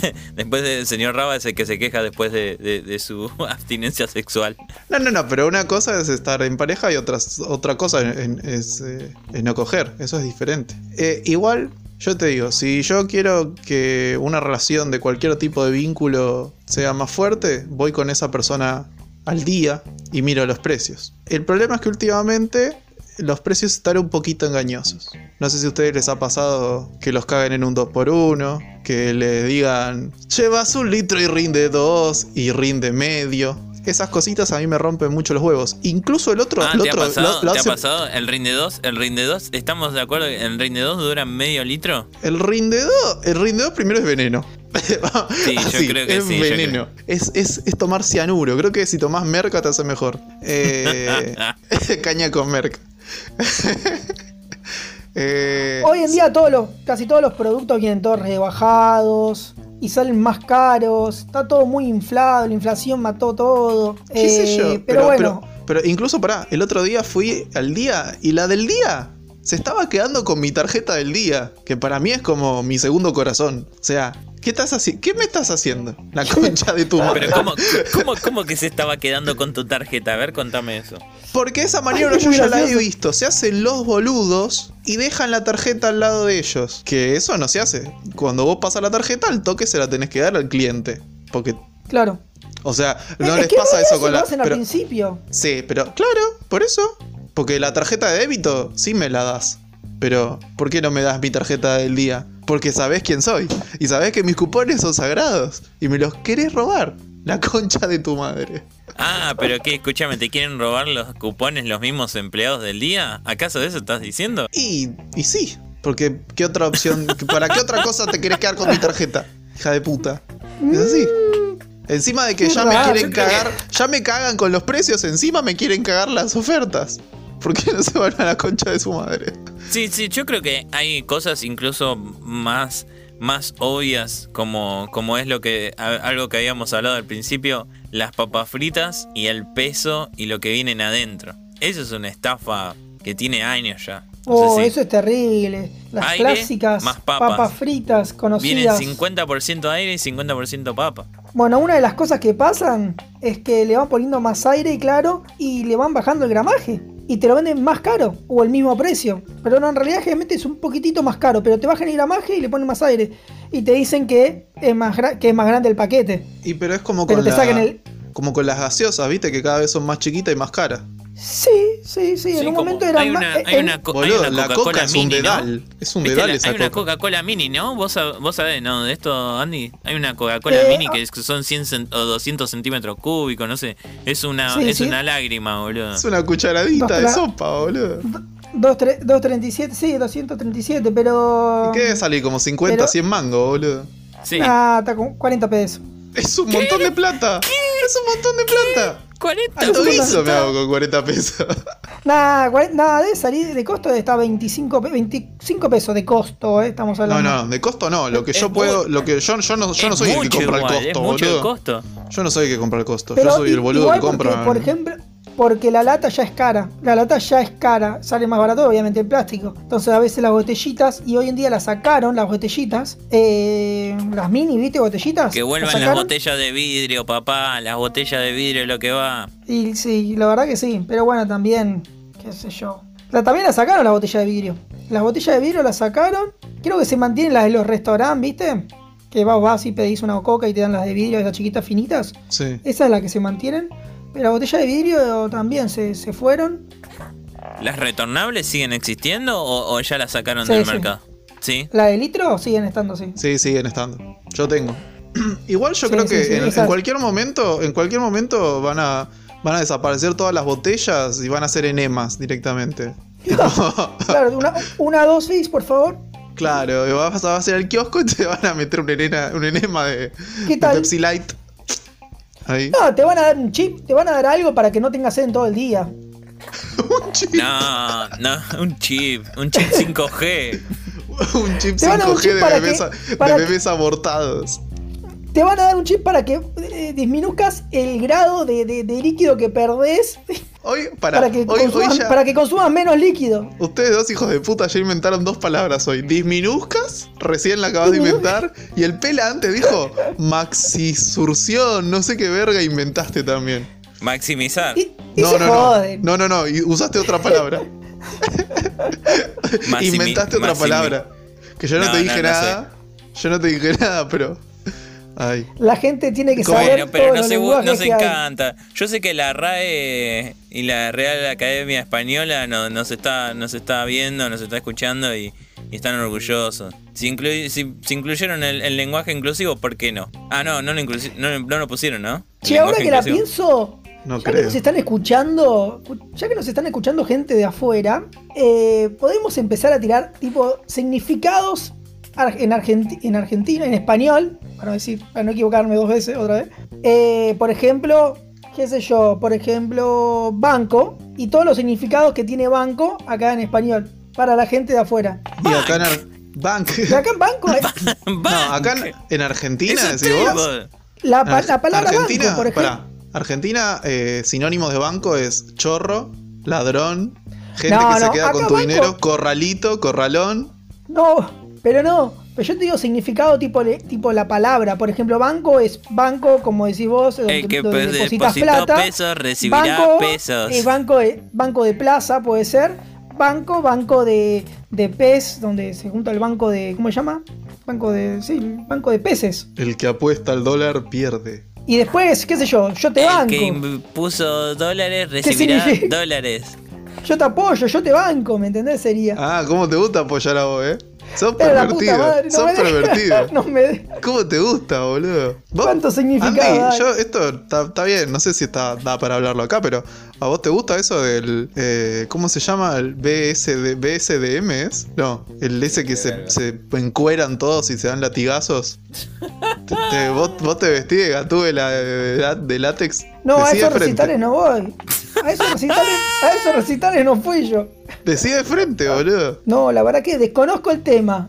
Después del señor Raba es el que se queja después de, su abstinencia sexual. No, no, no, pero una cosa es estar en pareja y otras, otra cosa es, eh, no coger. Eso es diferente. Eh, igual, yo te digo, si yo quiero que una relación de cualquier tipo de vínculo sea más fuerte, voy con esa persona al día y miro los precios. El problema es que últimamente los precios están un poquito engañosos. No sé si a ustedes les ha pasado que los caguen en un 2x1, que le digan, llevas un litro y rinde 2 y rinde medio. Esas cositas a mí me rompen mucho los huevos. Incluso el otro... Ah, el ¿te ha otro pasado? lo- lo ¿Te ha pasado? ¿El Rinde 2? ¿El Rinde 2? ¿Estamos de acuerdo que el Rinde 2 dura medio litro? El rinde 2, el rinde 2 primero es veneno. Sí, yo creo que es sí, veneno. Es, es, es tomar cianuro. Creo que si tomás merca te hace mejor. Eh, caña con merca. Eh, Hoy en día todos los, casi todos los productos vienen todos rebajados y salen más caros. Está todo muy inflado, la inflación mató todo. ¿Qué sé Eh, yo? Pero, bueno, pero, pero incluso pará, el otro día fui al día y la del día se estaba quedando con mi tarjeta del día, que para mí es como mi segundo corazón. O sea, ¿qué, estás ¿qué me estás haciendo? La concha de tu madre. Pero ¿cómo, cómo, cómo que se estaba quedando con tu tarjeta? A ver, contame eso. Porque esa maniobra Ay, yo ya la he visto. Se hacen los boludos y dejan la tarjeta al lado de ellos. Que eso no se hace. Cuando vos pasas la tarjeta, al toque se la tenés que dar al cliente. Porque, claro. o sea, no Es les pasa eso con lo la. hacen al pero- principio. sí, pero claro, por eso. Porque la tarjeta de débito sí me la das. Pero, ¿por qué no me das mi tarjeta del día? Porque sabés quién soy. Y sabés que mis cupones son sagrados. Y me los querés robar. La concha de tu madre. Ah, pero qué, escúchame, ¿te quieren robar los cupones los mismos empleados del día? ¿Acaso de eso estás diciendo? Y, y sí, porque ¿qué otra opción? ¿Para qué otra cosa te querés quedar con mi tarjeta? Hija de puta. Es así. Encima de que ya me quieren cagar, ya me cagan con los precios, encima me quieren cagar las ofertas. ¿Por qué no se van a la concha de su madre? Sí, sí, yo creo que hay cosas incluso más, más obvias, como, como es lo que a- algo que habíamos hablado al principio, las papas fritas y el peso y lo que vienen adentro. Eso es una estafa que tiene años ya. No Oh, si eso es terrible. Las Aire clásicas más papas. papas. fritas Vienen conocidas. 50% aire y 50% papa. Bueno, una de las cosas que pasan es que le van poniendo más aire, claro, y le van bajando el gramaje. Y te lo venden más caro o el mismo precio. Pero no, en realidad generalmente es un poquitito más caro, pero te bajan el gramaje y le ponen más aire. Y te dicen que es más, que es más grande el paquete. Y pero es como Pero con te la- sacan el... como con las gaseosas, ¿viste? Que cada vez son más chiquitas y más caras. Sí, sí, sí. Sí, en un momento era hay más... una, eh, hay eh, una, co- hay Boludo, una la Coca-Cola coca es un mini, ¿no? dedal. Es un ¿Viste dedal la- esa hay una coca. Coca-Cola mini, ¿no? ¿Vos, vos sabés, ¿no? De esto, Andy. Hay una Coca-Cola Eh, mini que es- son 100 cent- o 200 centímetros cúbicos, no sé. Es una, Sí, es sí. una lágrima, boludo. Es una cucharadita Dos de sopa, boludo. dos tre- 237, sí, 237, pero... ¿Y qué debe salir? Como 50, Pero- 100 mangos, boludo. Sí. Ah, está con 40 pesos. Es un montón de plata. Es un montón de plata. 40 Alto Eso guiso no me hago con 40 pesos. Nada, nada, debe salir de costo está 25, pe- 25 pesos de costo, eh, estamos No, hablando. no, de costo no. Lo que Es yo muy- puedo, lo que yo, yo no, yo no Es soy el que mucho compra igual, el es costo, mucho el boludo. costo. Yo no soy el que compra el costo. Pero yo soy el boludo igual que porque, compra. por ejemplo, porque la lata ya es cara. La lata ya es cara, sale más barato obviamente el plástico. Entonces a veces las botellitas, y hoy en día las sacaron, las botellitas, eh, las mini, ¿viste? Botellitas. Que vuelvan las botellas de vidrio, papá. Las botellas de vidrio es lo que va. Y sí, la verdad que sí, pero bueno, también, qué sé yo. La, también la sacaron la botella de vidrio. Las botellas de vidrio las sacaron. Creo que se mantienen las de los restaurantes, ¿viste? Que vas, vas y pedís una coca y te dan las de vidrio, esas chiquitas finitas. Sí. Esa es la que se mantienen. Pero las botellas de vidrio también se, se fueron. ¿Las retornables siguen existiendo o, o ya las sacaron Sí, del sí. mercado? Sí. La de litro siguen estando así. Sí, siguen estando. Yo tengo. Igual yo Sí, creo sí, que sí, en, cualquier momento, en cualquier momento van a, van a desaparecer todas las botellas y van a ser enemas directamente. Claro, una, una dosis, por favor. claro, vas a, vas a ir al kiosco y te van a meter un, enena, un enema de, ¿Qué de tal? Pepsi Light. Ahí. No, te van a dar un chip, te van a dar algo para que no tengas sed en todo el día. un chip, No, no, un chip, un chip 5G. un chip Te van a dar un 5G chip de para bebés, que- de que- bebés abortados. te van a dar un chip para que eh, disminuzcas el grado de, de- de líquido que perdés Hoy, para, para que, hoy, hoy ya. para que consumas menos líquido. Ustedes dos hijos de puta ya inventaron dos palabras hoy. Disminuzcas, recién la acabas de inventar. Y el pela antes dijo maxisurción, no sé qué verga inventaste también. Maximizar. Y, y No, se no, no. joden. No, no, no. y usaste otra palabra. Inventaste otra palabra. Que yo no, No, te dije no nada. Yo no te dije nada, pero. Ay. La gente tiene que saber Bueno, pero todos no los se, hay. encanta. Yo sé que la RAE y la Real Academia Española no- nos, está, nos está viendo, nos está escuchando y, y están orgullosos. Si, inclui- si, si incluyeron el, el lenguaje inclusivo, ¿por qué no? Ah, no, no lo, inclusi- no, no lo pusieron, ¿no? Che, ahora que la pienso, No ya que nos están escuchando, ya que nos están escuchando gente de afuera, eh, podemos empezar a tirar tipo significados en, Argenti- en Argentina, en español, para, no decir, para no equivocarme dos veces otra vez. Eh, por ejemplo, qué sé yo, por ejemplo, banco y todos los significados que tiene banco acá en español para la gente de afuera. Y acá en Bank. Y acá en banco, eh, No, acá en, en Argentina, decís vos. todo. la, pa- Ar- la palabra Argentina, banco, por ejemplo. Argentina, eh, sinónimo de banco es chorro, ladrón, gente No, que se queda con tu banco- dinero, corralito, corralón. No, pero no. Pero yo te digo significado tipo, le- tipo la palabra. Por ejemplo, banco es banco, como decís vos, donde, El que donde pues, depositas plata. pesos recibirá banco, pesos. eh, banco, de, banco de plaza puede ser. Banco, banco de, de pez, donde se junta el banco de. ¿Cómo se llama? Banco de. Sí, banco de peces. El que apuesta al dólar pierde. Y después, qué sé yo, yo te El banco. que impuso dólares recibirá dólares. Yo te apoyo, yo te banco, ¿me entendés? Sería. Ah, ¿cómo te gusta apoyar a vos, eh? Sos Pero la pervertido. madre, no Sos pervertido. no me de- ¿Cómo te gusta, boludo? ¿Vos? ¿Cuánto hay? yo, esto está, bien, no sé si está da para hablarlo acá, pero ¿a vos te gusta eso del. eh, ¿Cómo se llama? ¿El BSD, BSDM es? No, el ese que se, se encueran todos y se dan latigazos. Te- te- vos, vos te vestís de gatúbela de, de- de látex. No, a esos recitales no voy. A esos recitales, a esos recitales no fui yo. Decí de frente, boludo. No, la verdad que desconozco el tema.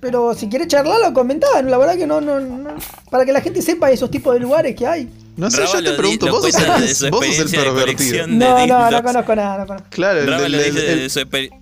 Pero si quieres charlarlo, comentar. La verdad que no, no, no. Para que la gente sepa esos tipos de lugares que hay. No sé, Raba yo te pregunto, vos sos, de vos sos el pervertido. De No, no, no conozco nada, no conozco. Claro, el, Raba del- lo el- dice el- de, su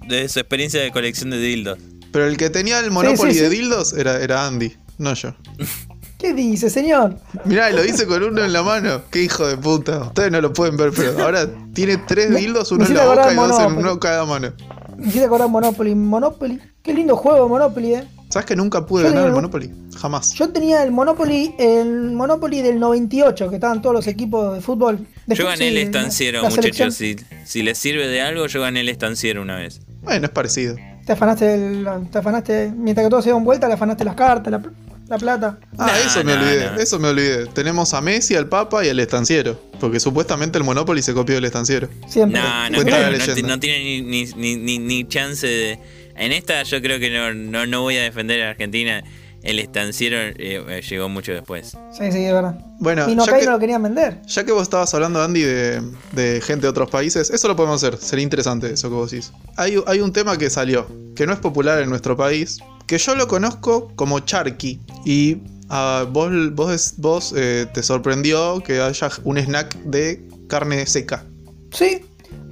de su experiencia de colección de dildos. pero el que tenía el Monopoly sí, de sí. dildos era, era Andy, no yo. ¿Qué dice, señor? Mirá, lo hice con uno en la mano. Qué hijo de puta. Ustedes no lo pueden ver, pero ahora tiene tres dildos, uno en la boca y dos en uno cada mano. Me hiciste acordar Monopoly. Monopoly. Qué lindo juego Monopoly, eh. ¿Sabes que nunca pude Yo ganar el Monopoly? Jamás. Yo tenía el Monopoly, el Monopoly del 98, que estaban todos los equipos de fútbol. De Yo gané el estanciero, muchachos. Si, si les sirve de algo, yo gané el estanciero una vez. Bueno, es parecido. Te afanaste, del- te afanaste, mientras que todos se dieron vuelta, le afanaste las cartas, la, la plata. Ah, Nah, eso me nah, olvidé. nah. Eso me olvidé. Tenemos a Messi, al Papa y al estanciero. Porque supuestamente el Monopoly se copió del estanciero. Siempre. No, no, creo, no, no tiene ni, ni, ni, ni- chance de. En esta, yo creo que no, no, no voy a defender a Argentina. El estanciero eh, eh, llegó mucho después. Sí, sí, de verdad. Bueno, y no que- no lo querían vender. Ya que vos estabas hablando, Andy, de, de gente de otros países, eso lo podemos hacer. Sería interesante eso que vos decís. Hay, hay un tema que salió, que no es popular en nuestro país, que yo lo conozco como charqui. Y ah, vos, vos, vos eh, te sorprendió que haya un snack de carne seca. Sí,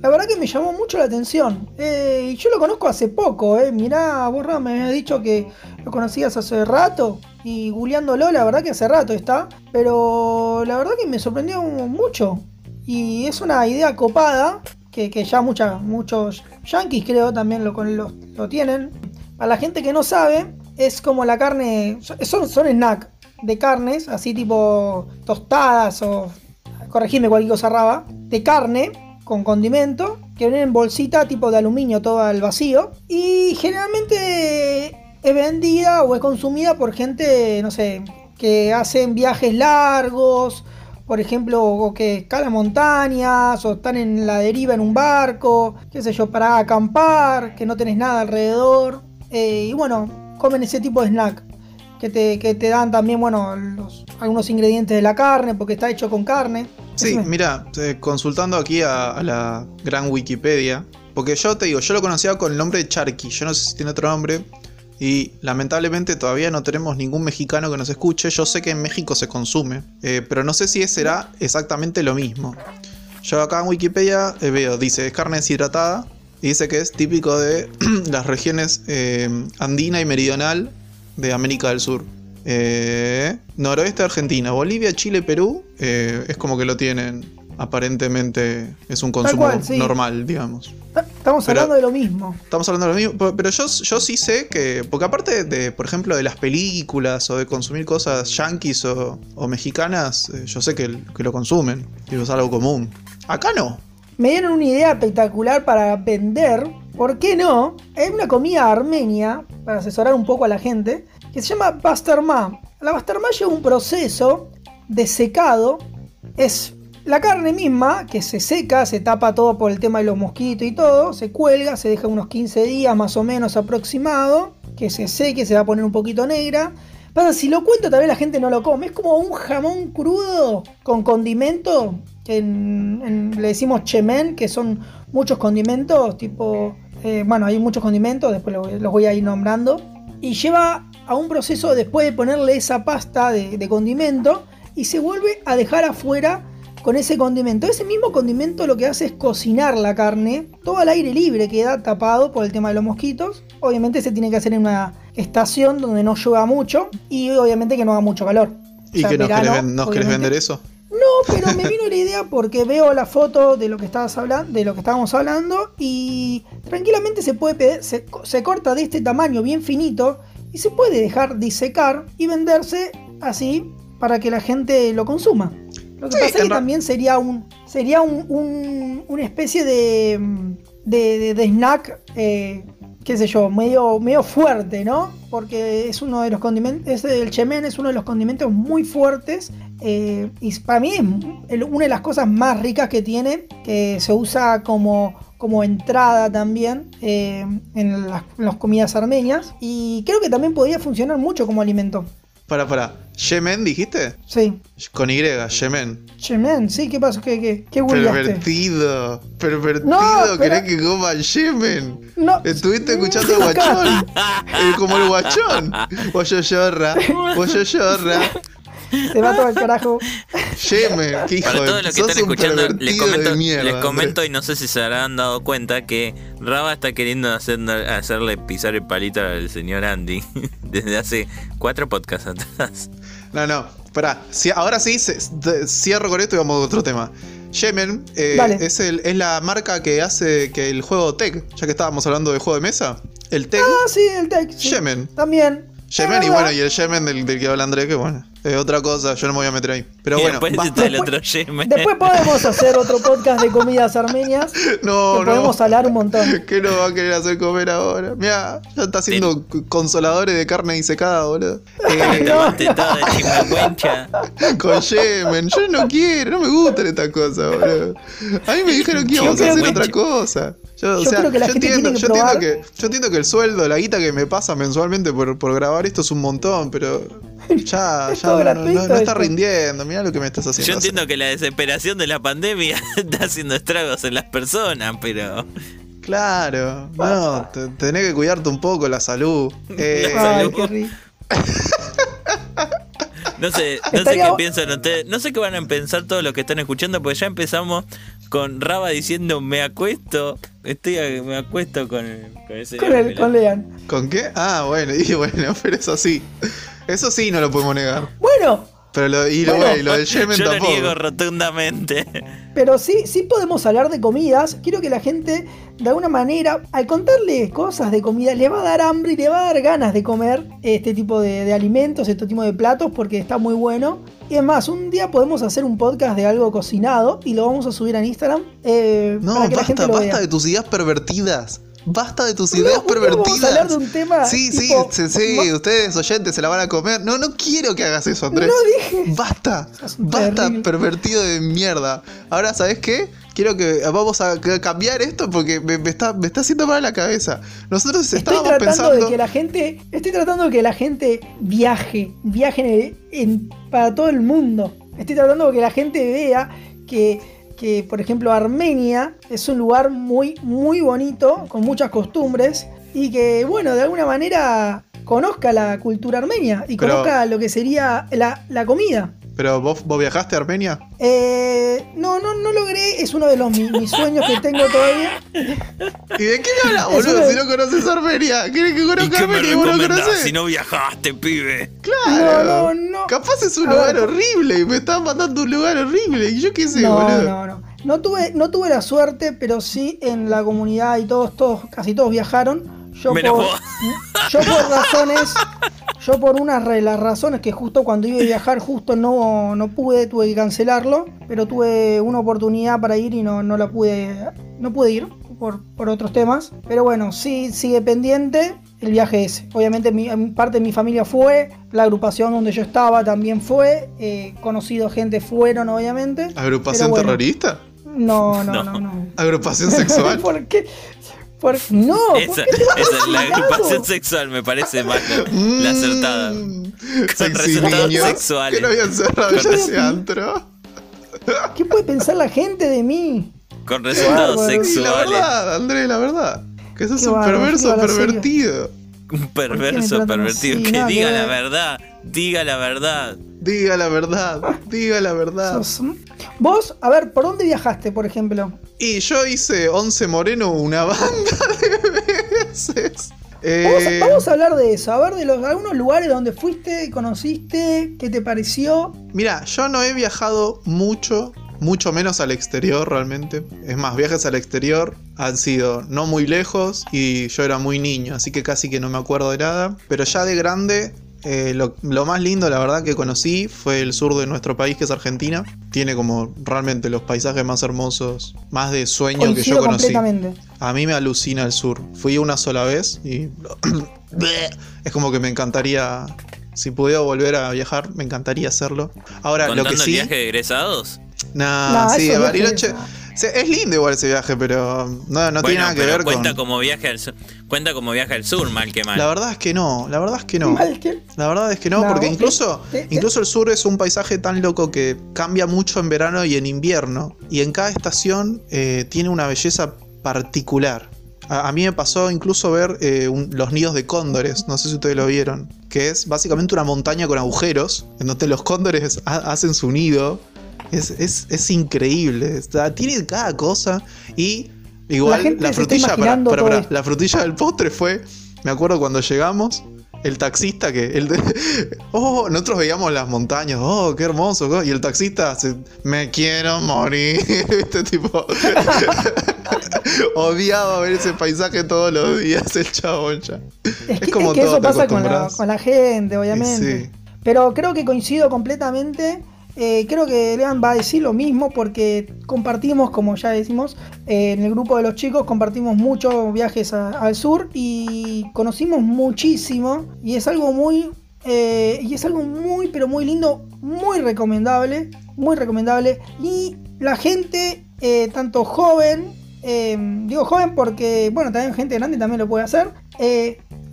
la verdad que me llamó mucho la atención. Eh, yo lo conozco hace poco, eh. Mirá, vos Ram, me habías dicho que lo conocías hace rato. Y googleándolo, la verdad que hace rato está. Pero la verdad que me sorprendió mucho. Y es una idea copada. Que, que ya muchos yankees creo también lo, lo, lo tienen. Para la gente que no sabe, es como la carne. Son, son snack de carnes, así tipo tostadas o corregirme cualquier cosa raba, de carne con condimento, que vienen en bolsita tipo de aluminio todo al vacío. Y generalmente es vendida o es consumida por gente, no sé, que hacen viajes largos, por ejemplo, o que escalan montañas, o están en la deriva en un barco, qué sé yo, para acampar, que no tenés nada alrededor. Eh, y bueno, comen ese tipo de snack que te, que te dan también, bueno, los- algunos ingredientes de la carne, porque está hecho con carne. Sí, mira, eh, consultando aquí a, a la gran Wikipedia, porque yo te digo, yo lo conocía con el nombre de Charqui, yo no sé si tiene otro nombre, Y lamentablemente todavía no tenemos ningún mexicano que nos escuche. Yo sé que en México se consume, eh, pero no sé si será exactamente lo mismo. Yo acá en Wikipedia eh, veo, dice, es carne deshidratada y dice que es típico de las regiones eh, andina y meridional de América del Sur. Eh, noroeste de Argentina, Bolivia, Chile, Perú, eh, es como que lo tienen. Aparentemente es un consumo cual, sí. normal, digamos. Estamos Pero- hablando de lo mismo. Estamos hablando de lo mismo, pe- pero yo, yo sí sé que, porque aparte de, por ejemplo, de las películas o de consumir cosas yanquis o, o mexicanas, yo sé que, que lo consumen, y es algo común. Acá no. Me dieron una idea espectacular para vender. ¿Por qué no? Es una comida armenia, para asesorar un poco a la gente, que se llama bastarma. La bastarma lleva un proceso de secado. Es la carne misma que se seca, se tapa todo por el tema de los mosquitos y todo, se cuelga, se deja unos 15 días más o menos aproximado, que se seque, se va a poner un poquito negra. Pasa, si lo cuento tal vez la gente no lo come. Es como un jamón crudo con condimento, en- le decimos chemen, que son muchos condimentos, tipo... eh, bueno, hay muchos condimentos, después lo- los voy a ir nombrando. Y lleva a un proceso después de ponerle esa pasta de condimento y se vuelve a dejar afuera con ese condimento. Ese mismo condimento lo que hace es cocinar la carne, todo al aire libre queda tapado por el tema de los mosquitos. Obviamente se tiene que hacer en una estación donde no llueva mucho y obviamente que no haga mucho calor. O ¿Y sea, que nos, verano, querés, nos vender eso? No, pero me vino la idea porque veo la foto de lo que estabas hablando, de lo que estábamos hablando y tranquilamente se puede se corta de este tamaño bien finito y se puede dejar disecar y venderse así para que la gente lo consuma. Lo que Sí, pasa es que también sería un sería un, un- una especie de de, de- de snack eh, qué sé yo, medio, medio fuerte, ¿no? Porque es uno de los condimentos, del chemen es uno de los condimentos muy fuertes eh, y para mí es el- una de las cosas más ricas que tiene, que se usa como, como entrada también eh, en las, en las comidas armenias y creo que también podría funcionar mucho como alimento. Para, para. ¿Yemen dijiste? Sí. Con Y, Yemen. Chemen, sí, ¿qué pasó? ¿Qué, qué, qué? Pervertido. Pervertido. No, ¿Querés que coma Yemen? No. Estuviste escuchando guachón. Eh, como el guachón. Guayoyorra. Guayoyorra. Se va todo el carajo. Yemen. Qué hijo Para todos los que están escuchando, les comento, de mierda, les Andrés. comento y no sé si se habrán dado cuenta que Raba está queriendo hacer- hacerle pisar el palito al señor Andy desde hace cuatro podcasts atrás. No, no. Pará. Si- ahora sí, se- de- cierro con esto y vamos a otro tema. Yemen eh, es, el, es la marca que hace que el juego Tech, ya que estábamos hablando de juego de mesa, el Tech, Ah, sí, el tech. sí. Yemen. También. Yemen y bueno, y el Yemen del, del que habla Andrés, que bueno, es otra cosa, yo no me voy a meter ahí. Pero y bueno, después está el Después- otro Yemen. Después podemos hacer otro podcast de comidas armenias. no, que podemos no. hablar un montón. ¿Qué nos va a querer hacer comer ahora? Mira, ya está haciendo consoladores de carne disecada, boludo. Eh, chimenguencha. con Yemen, yo no quiero, no me gustan estas cosas, boludo. A mí me dijeron que íbamos a hacer que- otra cosa. Yo, o sea, creo que la yo gente entiendo, tiene que yo entiendo que, yo entiendo que el sueldo, la guita que me pasa mensualmente por, por grabar esto es un montón, pero ya, Es ya no, no- gratuito no está rindiendo. Mira lo que me estás haciendo. Yo hacer. entiendo que la desesperación de la pandemia está haciendo estragos en las personas, pero Claro, no, te- tenés que cuidarte un poco la salud. Eh, La Ay, salud. qué rico. no sé, no sé qué piensan ustedes, no sé qué van a pensar todos los que están escuchando, porque ya empezamos con Raba diciendo me acuesto, estoy a- me acuesto con, con ese Con, el, con Lean. ¿Con qué? Ah, bueno, y bueno, pero eso sí. Eso sí no lo podemos negar. Bueno, Pero lo, y, lo, Bueno, lo del Yemen Yo lo niego rotundamente. pero sí, sí podemos hablar de comidas. Quiero que la gente, de alguna manera, al contarle cosas de comida, le va a dar hambre y le va a dar ganas de comer este tipo de, de alimentos, este tipo de platos, porque está muy bueno. Y es más, un día podemos hacer un podcast de algo cocinado y lo vamos a subir en Instagram. eh, No, para que la basta, gente lo basta vea. de tus ideas pervertidas. Basta de tus No, ideas pervertidas. hablar de un tema sí, tipo- sí, sí, ustedes oyentes se la van a comer. No, no quiero que hagas eso, Andrés. No dije. Basta, basta, terrible. pervertido de mierda. Ahora, ¿sabes qué? Quiero que vamos a cambiar esto porque me, me está, me está haciendo mal la cabeza. Nosotros Estoy estábamos tratando pensando. de que la gente, estoy tratando de que la gente viaje, viaje en el- en- para todo el mundo. Estoy tratando de que la gente vea que, que, por ejemplo, Armenia es un lugar muy, muy bonito, con muchas costumbres, y que, bueno, de alguna manera conozca la cultura armenia y Pero- conozca lo que sería la, la comida. Pero vos, vos viajaste a Armenia. Eh, no, no, no logré, es uno de los mi- mis sueños que tengo todavía. ¿Y de qué me hablas, boludo? Si no conoces Armenia. ¿Querés que ¿Y conozca qué me Armenia y vos no recomendás conocés? si no viajaste, pibe? Claro. No, no, no. Capaz es un A lugar ver, horrible y me están mandando a un lugar horrible. Y yo qué sé, No, boludo. no, no. No tuve, no tuve la suerte, pero sí en la comunidad y todos, todos, casi todos viajaron. Yo por, yo por razones, yo por unas de las razones que justo cuando iba a viajar justo no, no pude, tuve que cancelarlo, pero tuve una oportunidad para ir y no, no la pude, no pude ir por, por otros temas. Pero bueno, sí sigue pendiente el viaje ese. Obviamente mi, parte de mi familia fue, la agrupación donde yo estaba también fue, eh, conocido gente fueron obviamente. ¿Agrupación bueno, terrorista? No, no, No. no, no. ¿Agrupación sexual? ¿Por qué? ¿Por- No, ¿por Esa, esa es la agrupación sexual, me parece más la, la acertada. Mm, Con resultados sexuales. que no habían cerrado ya ese antro. ¿Qué puede pensar la gente de mí? Con resultados. Y la sexuales. verdad, Andrés, la verdad. Que sos Qué un perverso pervertido. Un perverso pervertido. así? que diga la ver. verdad. Diga la verdad. Diga la verdad, diga la verdad. Vos, a ver, ¿por dónde viajaste, por ejemplo? Y yo hice 11 Moreno una banda de veces. Eh, Vamos, vamos a hablar de eso, a ver de los algunos lugares donde fuiste, conociste, qué te pareció. Mira, yo no he viajado mucho, mucho menos al exterior realmente. Es más, viajes al exterior han sido no muy lejos y yo era muy niño, así que casi que no me acuerdo de nada. Pero ya de grande, eh, lo, lo más lindo, la verdad, que conocí fue el sur de nuestro país, que es Argentina. Tiene como realmente los paisajes más hermosos, más de sueño que yo conocí. completamente. A mí me alucina el sur. Fui una sola vez y es como que me encantaría, si pudiera volver a viajar, me encantaría hacerlo. Ahora, lo que sí, viaje de egresados. nah, No, sí, Bariloche, es lindo igual ese viaje, pero no, no tiene nada que ver cuenta con. como viaje al sur. Cuenta como viaje al sur, mal que mal. La verdad es que no, la verdad es que no. Mal que- La verdad es que no, No, porque incluso, incluso el sur es un paisaje tan loco que cambia mucho en verano y en invierno. Y en cada estación eh, tiene una belleza particular. A, a mí me pasó incluso ver eh, un- los nidos de cóndores, no sé si ustedes lo vieron, que es básicamente una montaña con agujeros, en donde los cóndores ha- hacen su nido. Es, es- es increíble, está- tiene cada cosa y igual gente la, frutilla, esto. la frutilla del postre fue, me acuerdo cuando llegamos, el taxista que. El de- oh, nosotros veíamos las montañas, oh, qué hermoso. Y el taxista se, me quiero morir. Este tipo. Odiaba ver ese paisaje todos los días, el chabón ya. Es que, como es que todo, eso pasa con la, acostumbras. con la gente, obviamente. Sí. Pero creo que coincido completamente. Eh, creo que Lean va a decir lo mismo porque compartimos, como ya decimos, eh, en el grupo de los chicos compartimos muchos viajes al sur y conocimos muchísimo y es algo muy eh, y es algo muy pero muy lindo, muy recomendable, muy recomendable y la gente tanto joven, digo joven porque bueno también gente grande también lo puede hacer.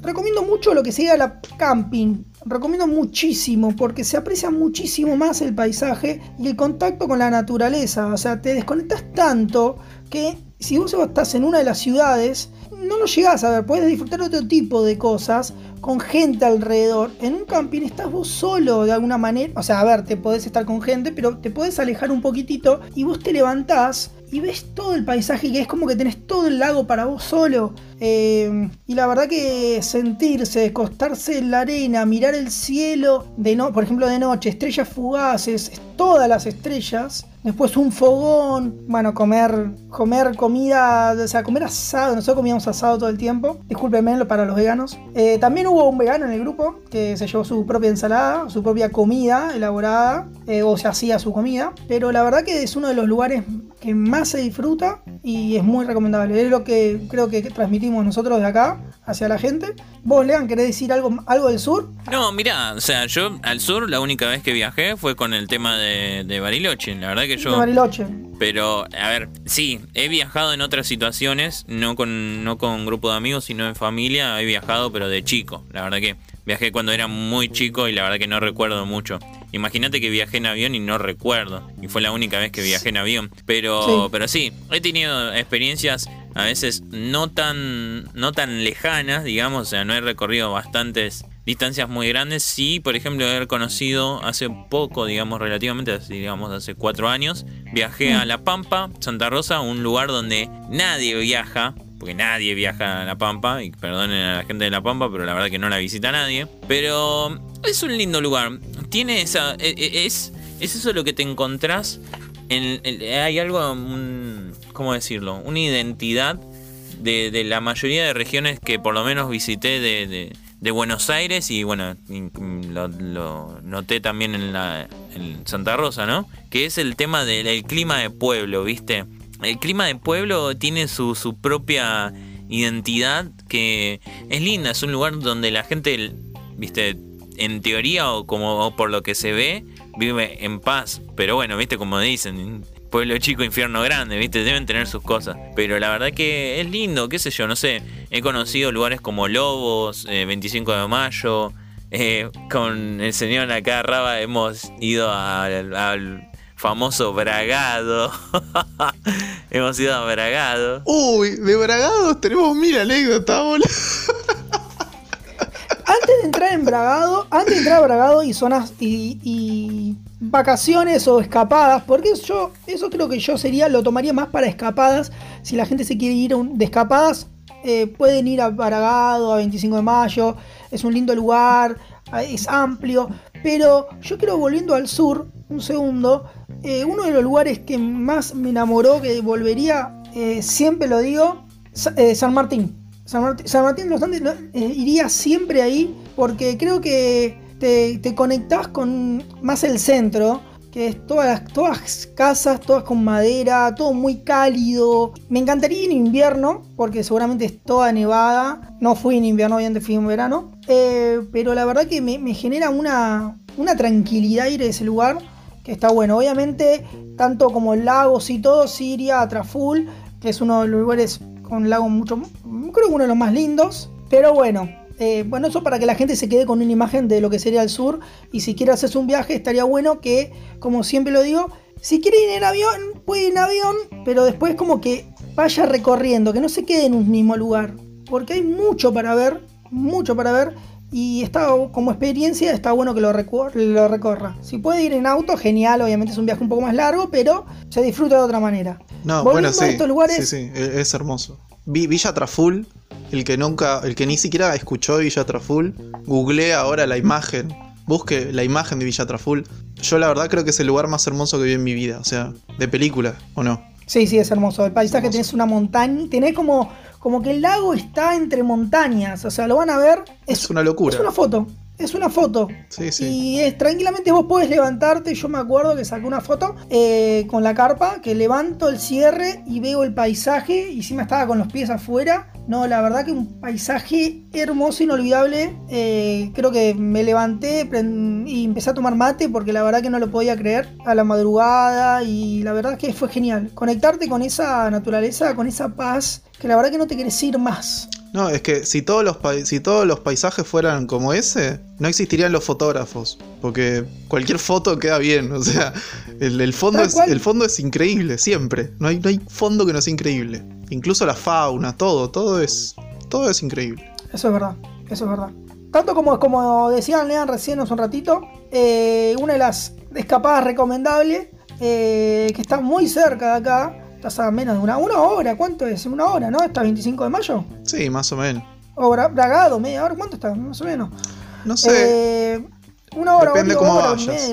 Recomiendo mucho lo que sería la camping. Recomiendo muchísimo porque se aprecia muchísimo más el paisaje y el contacto con la naturaleza. O sea, te desconectas tanto que si vos estás en una de las ciudades, no lo llegás a ver. Puedes disfrutar otro tipo de cosas con gente alrededor. En un camping estás vos solo de alguna manera. O sea, a ver, te podés estar con gente, pero te podés alejar un poquitito y vos te levantás y ves todo el paisaje que es como que tenés todo el lago para vos solo. Eh, y la verdad que sentirse, acostarse en la arena, mirar el cielo, de no, por ejemplo de noche, estrellas fugaces, todas las estrellas. Después un fogón, bueno, comer, comer comida, o sea, comer asado. Nosotros comíamos asado todo el tiempo. Discúlpenme para los veganos. Eh, también hubo un vegano en el grupo que se llevó su propia ensalada, su propia comida elaborada, eh, o se hacía su comida. Pero la verdad que es uno de los lugares que más se disfruta y es muy recomendable. Es lo que creo que transmitimos nosotros de acá hacia la gente. Vos, Lean, ¿querés decir algo, algo del sur? No, mirá, o sea, yo al sur la única vez que viajé fue con el tema de, de Bariloche. La verdad que yo. De Bariloche. Pero, a ver, sí, he viajado en otras situaciones, no con, no con grupo de amigos, sino en familia. He viajado, pero de chico. La verdad que viajé cuando era muy chico y la verdad que no recuerdo mucho. Imagínate que viajé en avión y no recuerdo. Y fue la única vez que viajé en avión. Pero, Sí. pero sí, he tenido experiencias a veces no tan, no tan lejanas, digamos, o sea, no he recorrido bastantes distancias muy grandes. Sí, por ejemplo, haber conocido hace poco, digamos, relativamente, digamos, hace cuatro años, viajé a La Pampa, Santa Rosa, un lugar donde nadie viaja, porque nadie viaja a La Pampa, y perdonen a la gente de La Pampa, pero la verdad que no la visita nadie. Pero es un lindo lugar, tiene esa, e, e, es, es eso lo que te encontrás, en, hay algo, ¿cómo decirlo? Una identidad de, la mayoría de regiones que por lo menos visité de de Buenos Aires y bueno, lo, noté también en, la, en Santa Rosa, ¿no? Que es el tema del clima de pueblo, ¿viste? El clima de pueblo tiene su, su propia identidad que es linda, es un lugar donde la gente, ¿viste? En teoría o como por lo que se ve, vive en paz, pero bueno, ¿viste? Como dicen, pueblo chico, infierno grande, ¿viste? Deben tener sus cosas. Pero la verdad que es lindo, qué sé yo, no sé. He conocido lugares como Lobos, 25 eh, de mayo. Eh, con el señor acá, Raba, hemos ido al, famoso Bragado. hemos ido a Bragado. Uy, de Bragado tenemos mil anécdotas, boludo. antes de entrar en Bragado, antes de entrar a Bragado y zonas y vacaciones o escapadas, porque yo, eso creo que yo sería, lo tomaría más para escapadas. Si la gente se quiere ir de escapadas, eh, pueden ir a Paragado, a 25 de mayo, es un lindo lugar, es amplio, pero yo creo volviendo al sur, un segundo, eh, uno de los lugares que más me enamoró, que volvería, eh, siempre lo digo, San Martín. San Martín, los Andes iría siempre ahí porque creo que te, conectás con más el centro, que es todas todas casas, todas con madera, todo muy cálido. Me encantaría en invierno, porque seguramente es toda nevada. No fui en invierno, obviamente fui en verano. Eh, pero la verdad que me, genera una, una tranquilidad ir a ese lugar, que está bueno. Obviamente, tanto como lagos y todo, Siria, Traful, que es uno de los lugares con lagos mucho, creo uno de los más lindos. Pero bueno, eh, bueno, eso para que la gente se quede con una imagen de lo que sería el sur. Y si quiere hacerse un viaje, estaría bueno que, como siempre lo digo, si quiere ir en avión, puede ir en avión, pero después como que vaya recorriendo, que no se quede en un mismo lugar. Porque hay mucho para ver, mucho para ver. Y está, como experiencia está bueno que lo, lo recorra. Si puede ir en auto, genial, obviamente es un viaje un poco más largo, pero se disfruta de otra manera. No, bueno, sí, estos lugares, sí, sí, es hermoso. Villa Traful el que nunca, el que ni siquiera escuchó Villa Traful, googleé ahora la imagen, busque la imagen de Villa Traful. Yo la verdad creo que es el lugar más hermoso que vi en mi vida, o sea, de película, ¿o no? Sí, sí, es hermoso. El paisaje tenés una montaña, tenés como, como que el lago está entre montañas, o sea, lo van a ver. Es, una locura. Es una foto, es una foto. Sí, sí. Y es, tranquilamente vos podés levantarte. Yo me acuerdo que saqué una foto eh, con la carpa, que levanto el cierre y veo el paisaje. Y me estaba con los pies afuera. No, la verdad que un paisaje hermoso, inolvidable. Eh, creo que me levanté y empecé a tomar mate porque la verdad que no lo podía creer a la madrugada y la verdad que fue genial. Conectarte con esa naturaleza, con esa paz, que la verdad que no te quieres ir más. No, es que si todos los, si todos los paisajes fueran como ese, no existirían los fotógrafos. Porque cualquier foto queda bien. O sea, el, fondo, es, el fondo es increíble, siempre. No hay, no hay fondo que no sea increíble. Incluso la fauna, todo, todo es, todo es increíble. Eso es verdad, eso es verdad. Tanto como, como decían Lean recién hace un ratito, eh, una de las escapadas recomendables, eh, que está muy cerca de acá, estás a menos de una, una hora, ¿cuánto es? Una hora, ¿no? ¿Está 25 de mayo? Sí, más o menos. O Bragado, media hora, ¿cuánto está? Más o menos. No sé. Eh, una hora, Depende cómo vayas.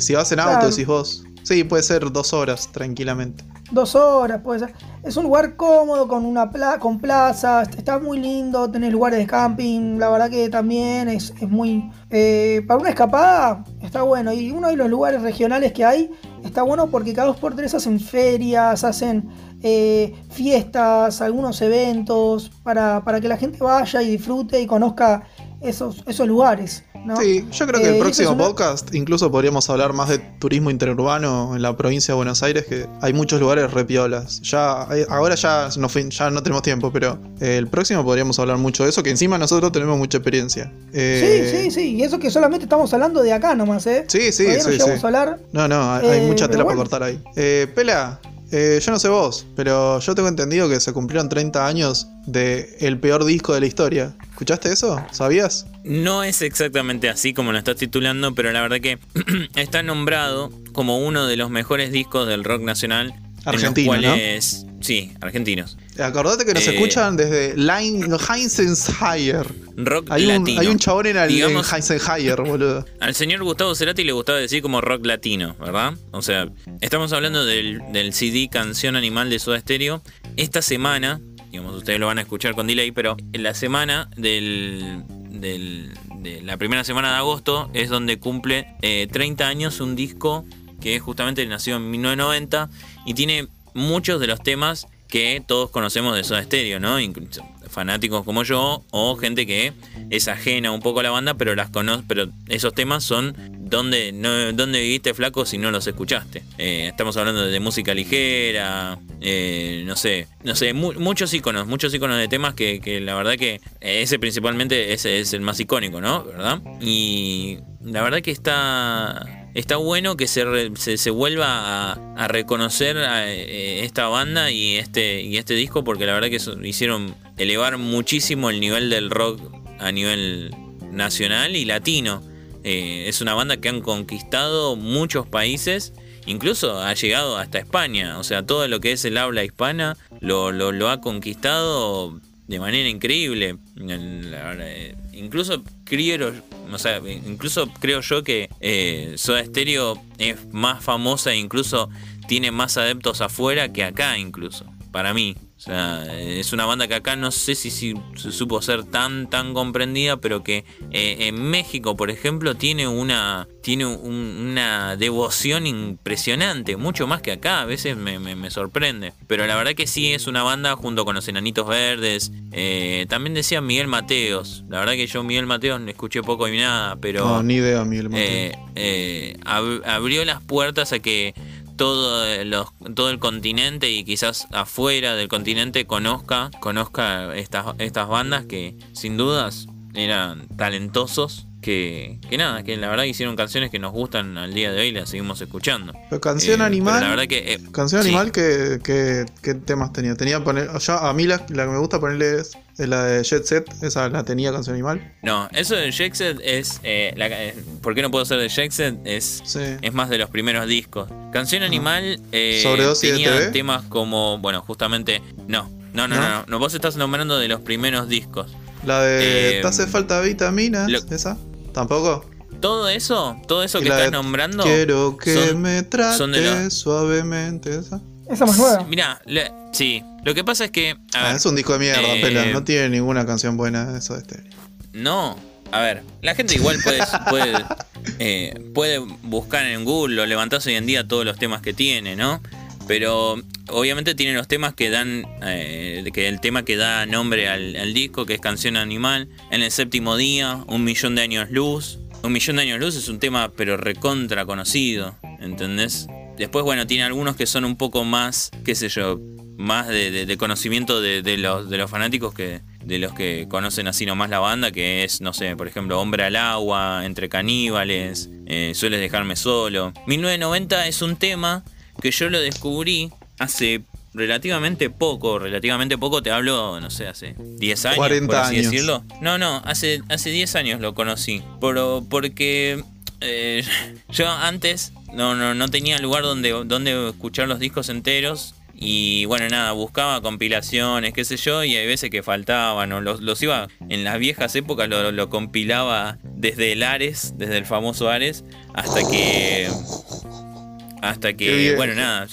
Si vas en auto, decís vos. Sí, puede ser dos horas, tranquilamente. Dos horas, puede ser. Es un lugar cómodo, con una con plaza, está muy lindo, tenés lugares de camping, la verdad que también es, muy... Eh, para una escapada está bueno. Y uno de los lugares regionales que hay está bueno porque cada dos por tres hacen ferias, hacen eh, fiestas, algunos eventos, para, para que la gente vaya y disfrute y conozca esos, esos lugares. Sí, yo creo que el eh, próximo podcast incluso podríamos hablar más de turismo interurbano en la provincia de Buenos Aires, que hay muchos lugares repiolas. Ya, eh, ahora ya no, ya no tenemos tiempo, pero eh, el próximo podríamos hablar mucho de eso, que encima nosotros tenemos mucha experiencia. sí, sí, sí, y eso que solamente estamos hablando de acá nomás, ¿eh? Sí, sí, sí. No, no, no, hay, mucha tela para cortar ahí. Pela, Eh, yo no sé vos, pero yo tengo entendido que se cumplieron 30 años de el peor disco de la historia. ¿Escuchaste eso? ¿Sabías? No es exactamente así como lo estás titulando, pero la verdad que está nombrado como uno de los mejores discos del rock nacional. Argentino, en los cuales, Sí, argentinos. Acordate que nos Eh, escuchan desde Heisenheier. Rock Hay un, latino. hay un chabón en, el, en Digamos- Heisenheier, boludo. Al señor Gustavo Cerati le gustaba decir como rock latino, ¿verdad? O sea, estamos hablando del, del CD Canción Animal de Soda Stereo. Esta semana, digamos, ustedes lo van a escuchar con delay, pero en la semana del, del- de la primera semana de agosto es donde cumple eh, 30 años un disco que justamente nació en 1990 y tiene muchos de los temas que todos conocemos de Soda Stereo, ¿no? Incluso fanáticos como yo o gente que es ajena un poco a la banda, pero las conoce, pero esos temas son donde donde viviste flaco si no los escuchaste. Eh, estamos hablando de música ligera, eh, no sé, no sé, mu- muchos iconos, muchos iconos de temas que, que la verdad que ese principalmente ese es el más icónico, ¿no? ¿Verdad? Y la verdad que está está bueno que se, re- se, se vuelva a, reconocer a, eh, esta banda y este, y este disco porque la verdad que hicieron elevar muchísimo el nivel del rock a nivel nacional y latino. Eh, es una banda que han conquistado muchos países, incluso ha llegado hasta España. O sea, todo lo que es el habla hispana lo, lo ha conquistado de manera increíble. Eh, incluso creo, o sea, incluso creo yo que eh, Soda Stereo es más famosa e incluso tiene más adeptos afuera que acá incluso, para mí. O sea, es una banda que acá no sé si, si supo ser tan tan comprendida, pero que eh, en México, por ejemplo, tiene una tiene un- una devoción impresionante, mucho más que acá. A veces me, me- me sorprende, pero la verdad que sí es una banda junto con los Enanitos Verdes. eh, también decía Miguel Mateos. La verdad que yo Miguel Mateos no escuché poco y nada, pero No, ni idea, Miguel eh, ab- abrió las puertas a que todo, los, todo el continente y quizás afuera del continente conozca, conozca estas, estas bandas que sin dudas eran talentosos. Que, que nada, que la verdad hicieron canciones que nos gustan al día de hoy y las seguimos escuchando. Pero canción Eh, animal. pero la verdad que, eh, Canción sí. animal, ¿qué, qué, qué temas tenía? Tenía poner. Yo, a mí la, la que me gusta ponerle es, es la de Jet Set. Esa la tenía canción animal. No, eso de Jackset es. eh, la- eh, ¿Por qué no puedo ser de Jackset? Es Sí. es más de los primeros discos. Canción Animal ¿Sobredosis de tenía TV? temas como, bueno, justamente, no, no, no, ¿No? no, no, no, vos estás nombrando de los primeros discos. La de Eh, ¿Te hace falta vitaminas? lo- ¿Esa? ¿Tampoco? Todo eso, todo eso que estás nombrando. Quiero que son- me trates son de los- suavemente. ¿Esa? Esa más nueva. Mira, sí, lo que pasa es que, a Ah, ver, es un disco de mierda, eh, pela. No tiene ninguna canción buena eso de este. no, a ver, la gente igual puede, puede, eh, puede buscar en Google o levantarse hoy en día todos los temas que tiene, ¿no? Pero obviamente tiene los temas que dan, eh, que el tema que da nombre al, disco, que es Canción Animal, en el séptimo día, Un Millón de Años Luz. Un Millón de Años Luz es un tema pero recontra conocido, ¿entendés? Después, bueno, tiene algunos que son un poco más, qué sé yo, más de, de- conocimiento de, de los, de los fanáticos que de los que conocen así nomás la banda, que es, no sé, por ejemplo, Hombre al Agua, Entre Caníbales, eh, Sueles Dejarme Solo. 1990 es un tema que yo lo descubrí hace relativamente poco, relativamente poco, te hablo, no sé, hace 10 años, 40 por así años. decirlo. No, no, hace, hace 10 años lo conocí, pero porque eh, yo antes no, no, no tenía lugar donde, donde escuchar los discos enteros. Y bueno, nada, buscaba compilaciones, qué sé yo, y hay veces que faltaban, o los, los iba, en las viejas épocas lo, lo compilaba desde el Ares, desde el famoso Ares, hasta que, hasta que, bueno, nada,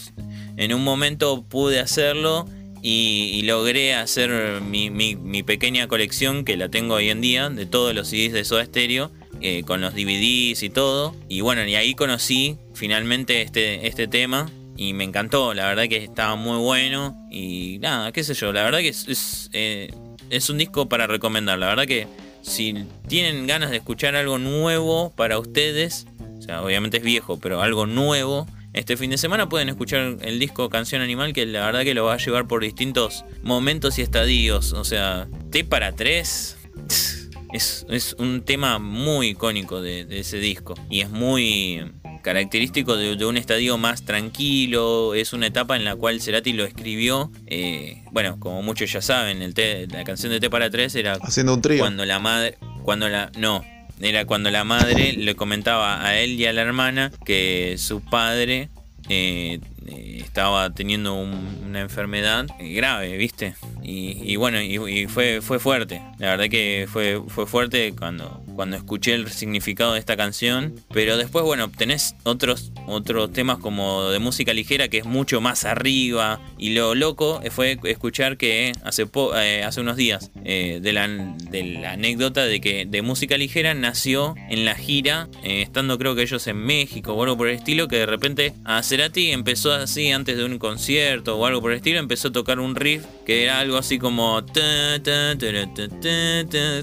en un momento pude hacerlo y, logré hacer mi, pequeña colección, que la tengo hoy en día, de todos los CDs de Soda Stereo, eh, con los DVDs y todo. Y bueno, y ahí conocí finalmente este, este tema. Y me encantó, la verdad que estaba muy bueno. Y nada, qué sé yo, la verdad que es, es, eh, es un disco para recomendar. La verdad que si tienen ganas de escuchar algo nuevo para ustedes, o sea, obviamente es viejo, pero algo nuevo. Este fin de semana pueden escuchar el disco Canción Animal que la verdad que lo va a llevar por distintos momentos y estadios. O sea, T para 3 es, es un tema muy icónico de, de ese disco. Y es muy... característico de, un estadio más tranquilo. Es una etapa en la cual Cerati lo escribió. Eh, bueno, como muchos ya saben, el la canción de T para tres era haciendo un trío. Cuando la madre, cuando la no, era cuando la madre le comentaba a él y a la hermana que su padre eh, eh, estaba teniendo una enfermedad grave, ¿viste? Y, bueno, y, fue, fue fuerte. La verdad que fue, fue fuerte cuando, cuando escuché el significado de esta canción. Pero después, bueno, tenés otros, otros temas como de música ligera que es mucho más arriba. Y lo loco fue escuchar que hace, eh, hace unos días eh, de, la, de, la, anécdota de que de música ligera nació en la gira, eh, estando creo que ellos en México o algo por el estilo, que de repente a Cerati empezó así antes de un concierto o algo por el estilo, empezó a tocar un riff que era algo así como...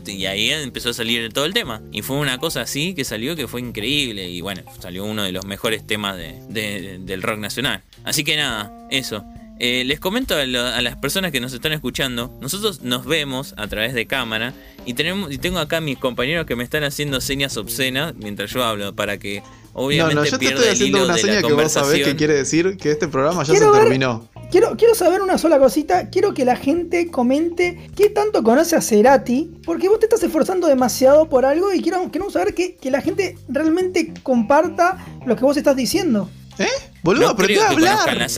Y ahí empezó a salir todo el tema. Y fue una cosa así que salió que fue increíble. Y bueno, salió uno de los mejores temas del rock nacional. Así que nada, eso. Eh, les comento a, las personas que nos están escuchando, nosotros nos vemos a través de cámara y, tenemos, y tengo acá mis compañeros que me están haciendo señas obscenas mientras yo hablo para que obviamente no, no, yo te estoy haciendo una seña que vos sabés que quiere decir que este programa ya se terminó. Quiero, quiero saber una sola cosita. Quiero que la gente comente qué tanto conoce a Cerati. Porque vos te estás esforzando demasiado por algo y quiero, queremos saber que, que la gente realmente comparta lo que vos estás diciendo. ¿Eh? Boludo, aprendí a hablar.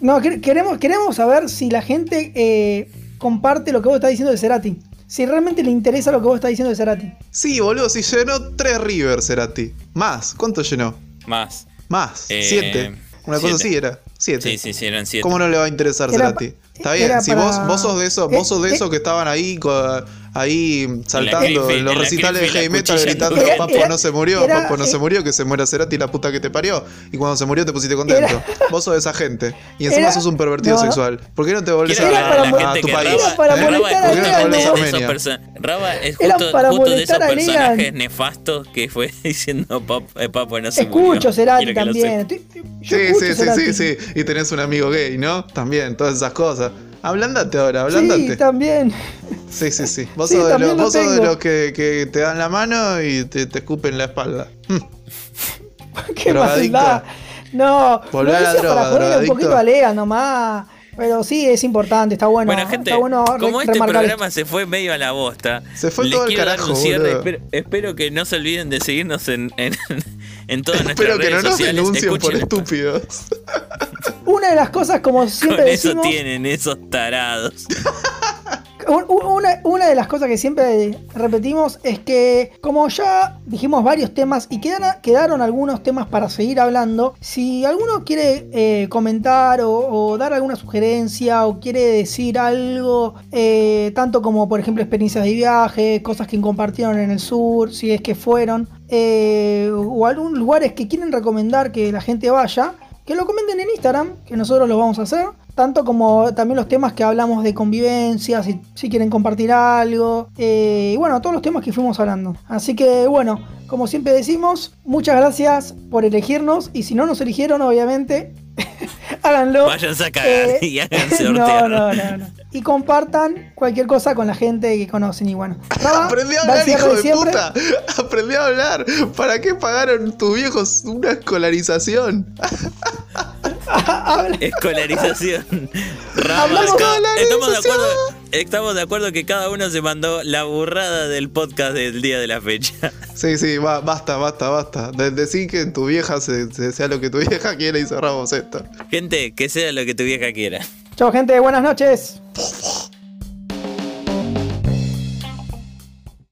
No, queremos, queremos saber si la gente eh, comparte lo que vos estás diciendo de Cerati. Si realmente le interesa lo que vos estás diciendo de Cerati. Sí, boludo, si llenó tres Rivers Cerati. Más, ¿cuánto llenó? Más. Más, eh, siete. Una cosa así era. Siete. Sí, sí, sí, eran siete. ¿Cómo no le va a interesar Cerati? Está bien, si vos, vos sos de esos, vos sos de esos que estaban ahí ahí saltando en, los recitales de heavy metal gritando Papo no se murió, Papo no se murió, que se muera Cerati la puta que te parió. Y cuando se murió te pusiste contento. Vos sos de esa gente. Y encima sos un pervertido sexual. ¿Por qué no te volvés a, tu país? Para ¿Eh? ¿Por qué no te volvés a Armenia? Raba es justo, de esos personajes nefastos que fue diciendo eh, Papo, no se murió. Escucho Cerati también. Sí, sí, sí, sí, sí. Y tenés un amigo gay, ¿no? También, todas esas cosas. Ablandate ahora, ablandate. Sí, también. Sí, sí, sí. Vos sos, de, los que, te dan la mano y te, te escupen la espalda. ¿Qué maldad? No, Volver a la droga, para poner un poquito a Lea nomás. Pero sí, es importante, está bueno. Bueno, gente, como este programa se fue medio a la bosta. Se fue todo el carajo, espero, espero, que no se olviden de seguirnos en, en, en todas nuestras redes sociales. Espero que no nos denuncien por estúpidos. Una de las cosas, como siempre Con eso tienen esos tarados. Una, de las cosas que siempre repetimos es que como ya dijimos varios temas y quedaron, algunos temas para seguir hablando, si alguno quiere eh, comentar o, dar alguna sugerencia o quiere decir algo, eh, tanto como por ejemplo experiencias de viaje, cosas que compartieron en el sur, si es que fueron, eh, o algún lugares que quieren recomendar que la gente vaya, que lo comenten en Instagram, que nosotros lo vamos a hacer tanto como también los temas que hablamos de convivencia, si, quieren compartir algo, eh, y bueno, todos los temas que fuimos hablando. Así que bueno, como siempre decimos, muchas gracias por elegirnos, y si no nos eligieron, obviamente, háganlo. Vayan a cagar eh, y háganse no, no, no, no. Y compartan cualquier cosa con la gente que conocen. Y bueno, aprendí a hablar, hijo de, puta. Aprendí a hablar. ¿Para qué pagaron tus viejos una escolarización? Escolarización. estamos, de acuerdo, estamos de acuerdo que cada uno se mandó la burrada del podcast del día de la fecha. Sí, sí, basta, basta, basta. Decir que tu vieja sea lo que tu vieja quiera y cerramos esto. Gente, que sea lo que tu vieja quiera. Chao, gente, buenas noches.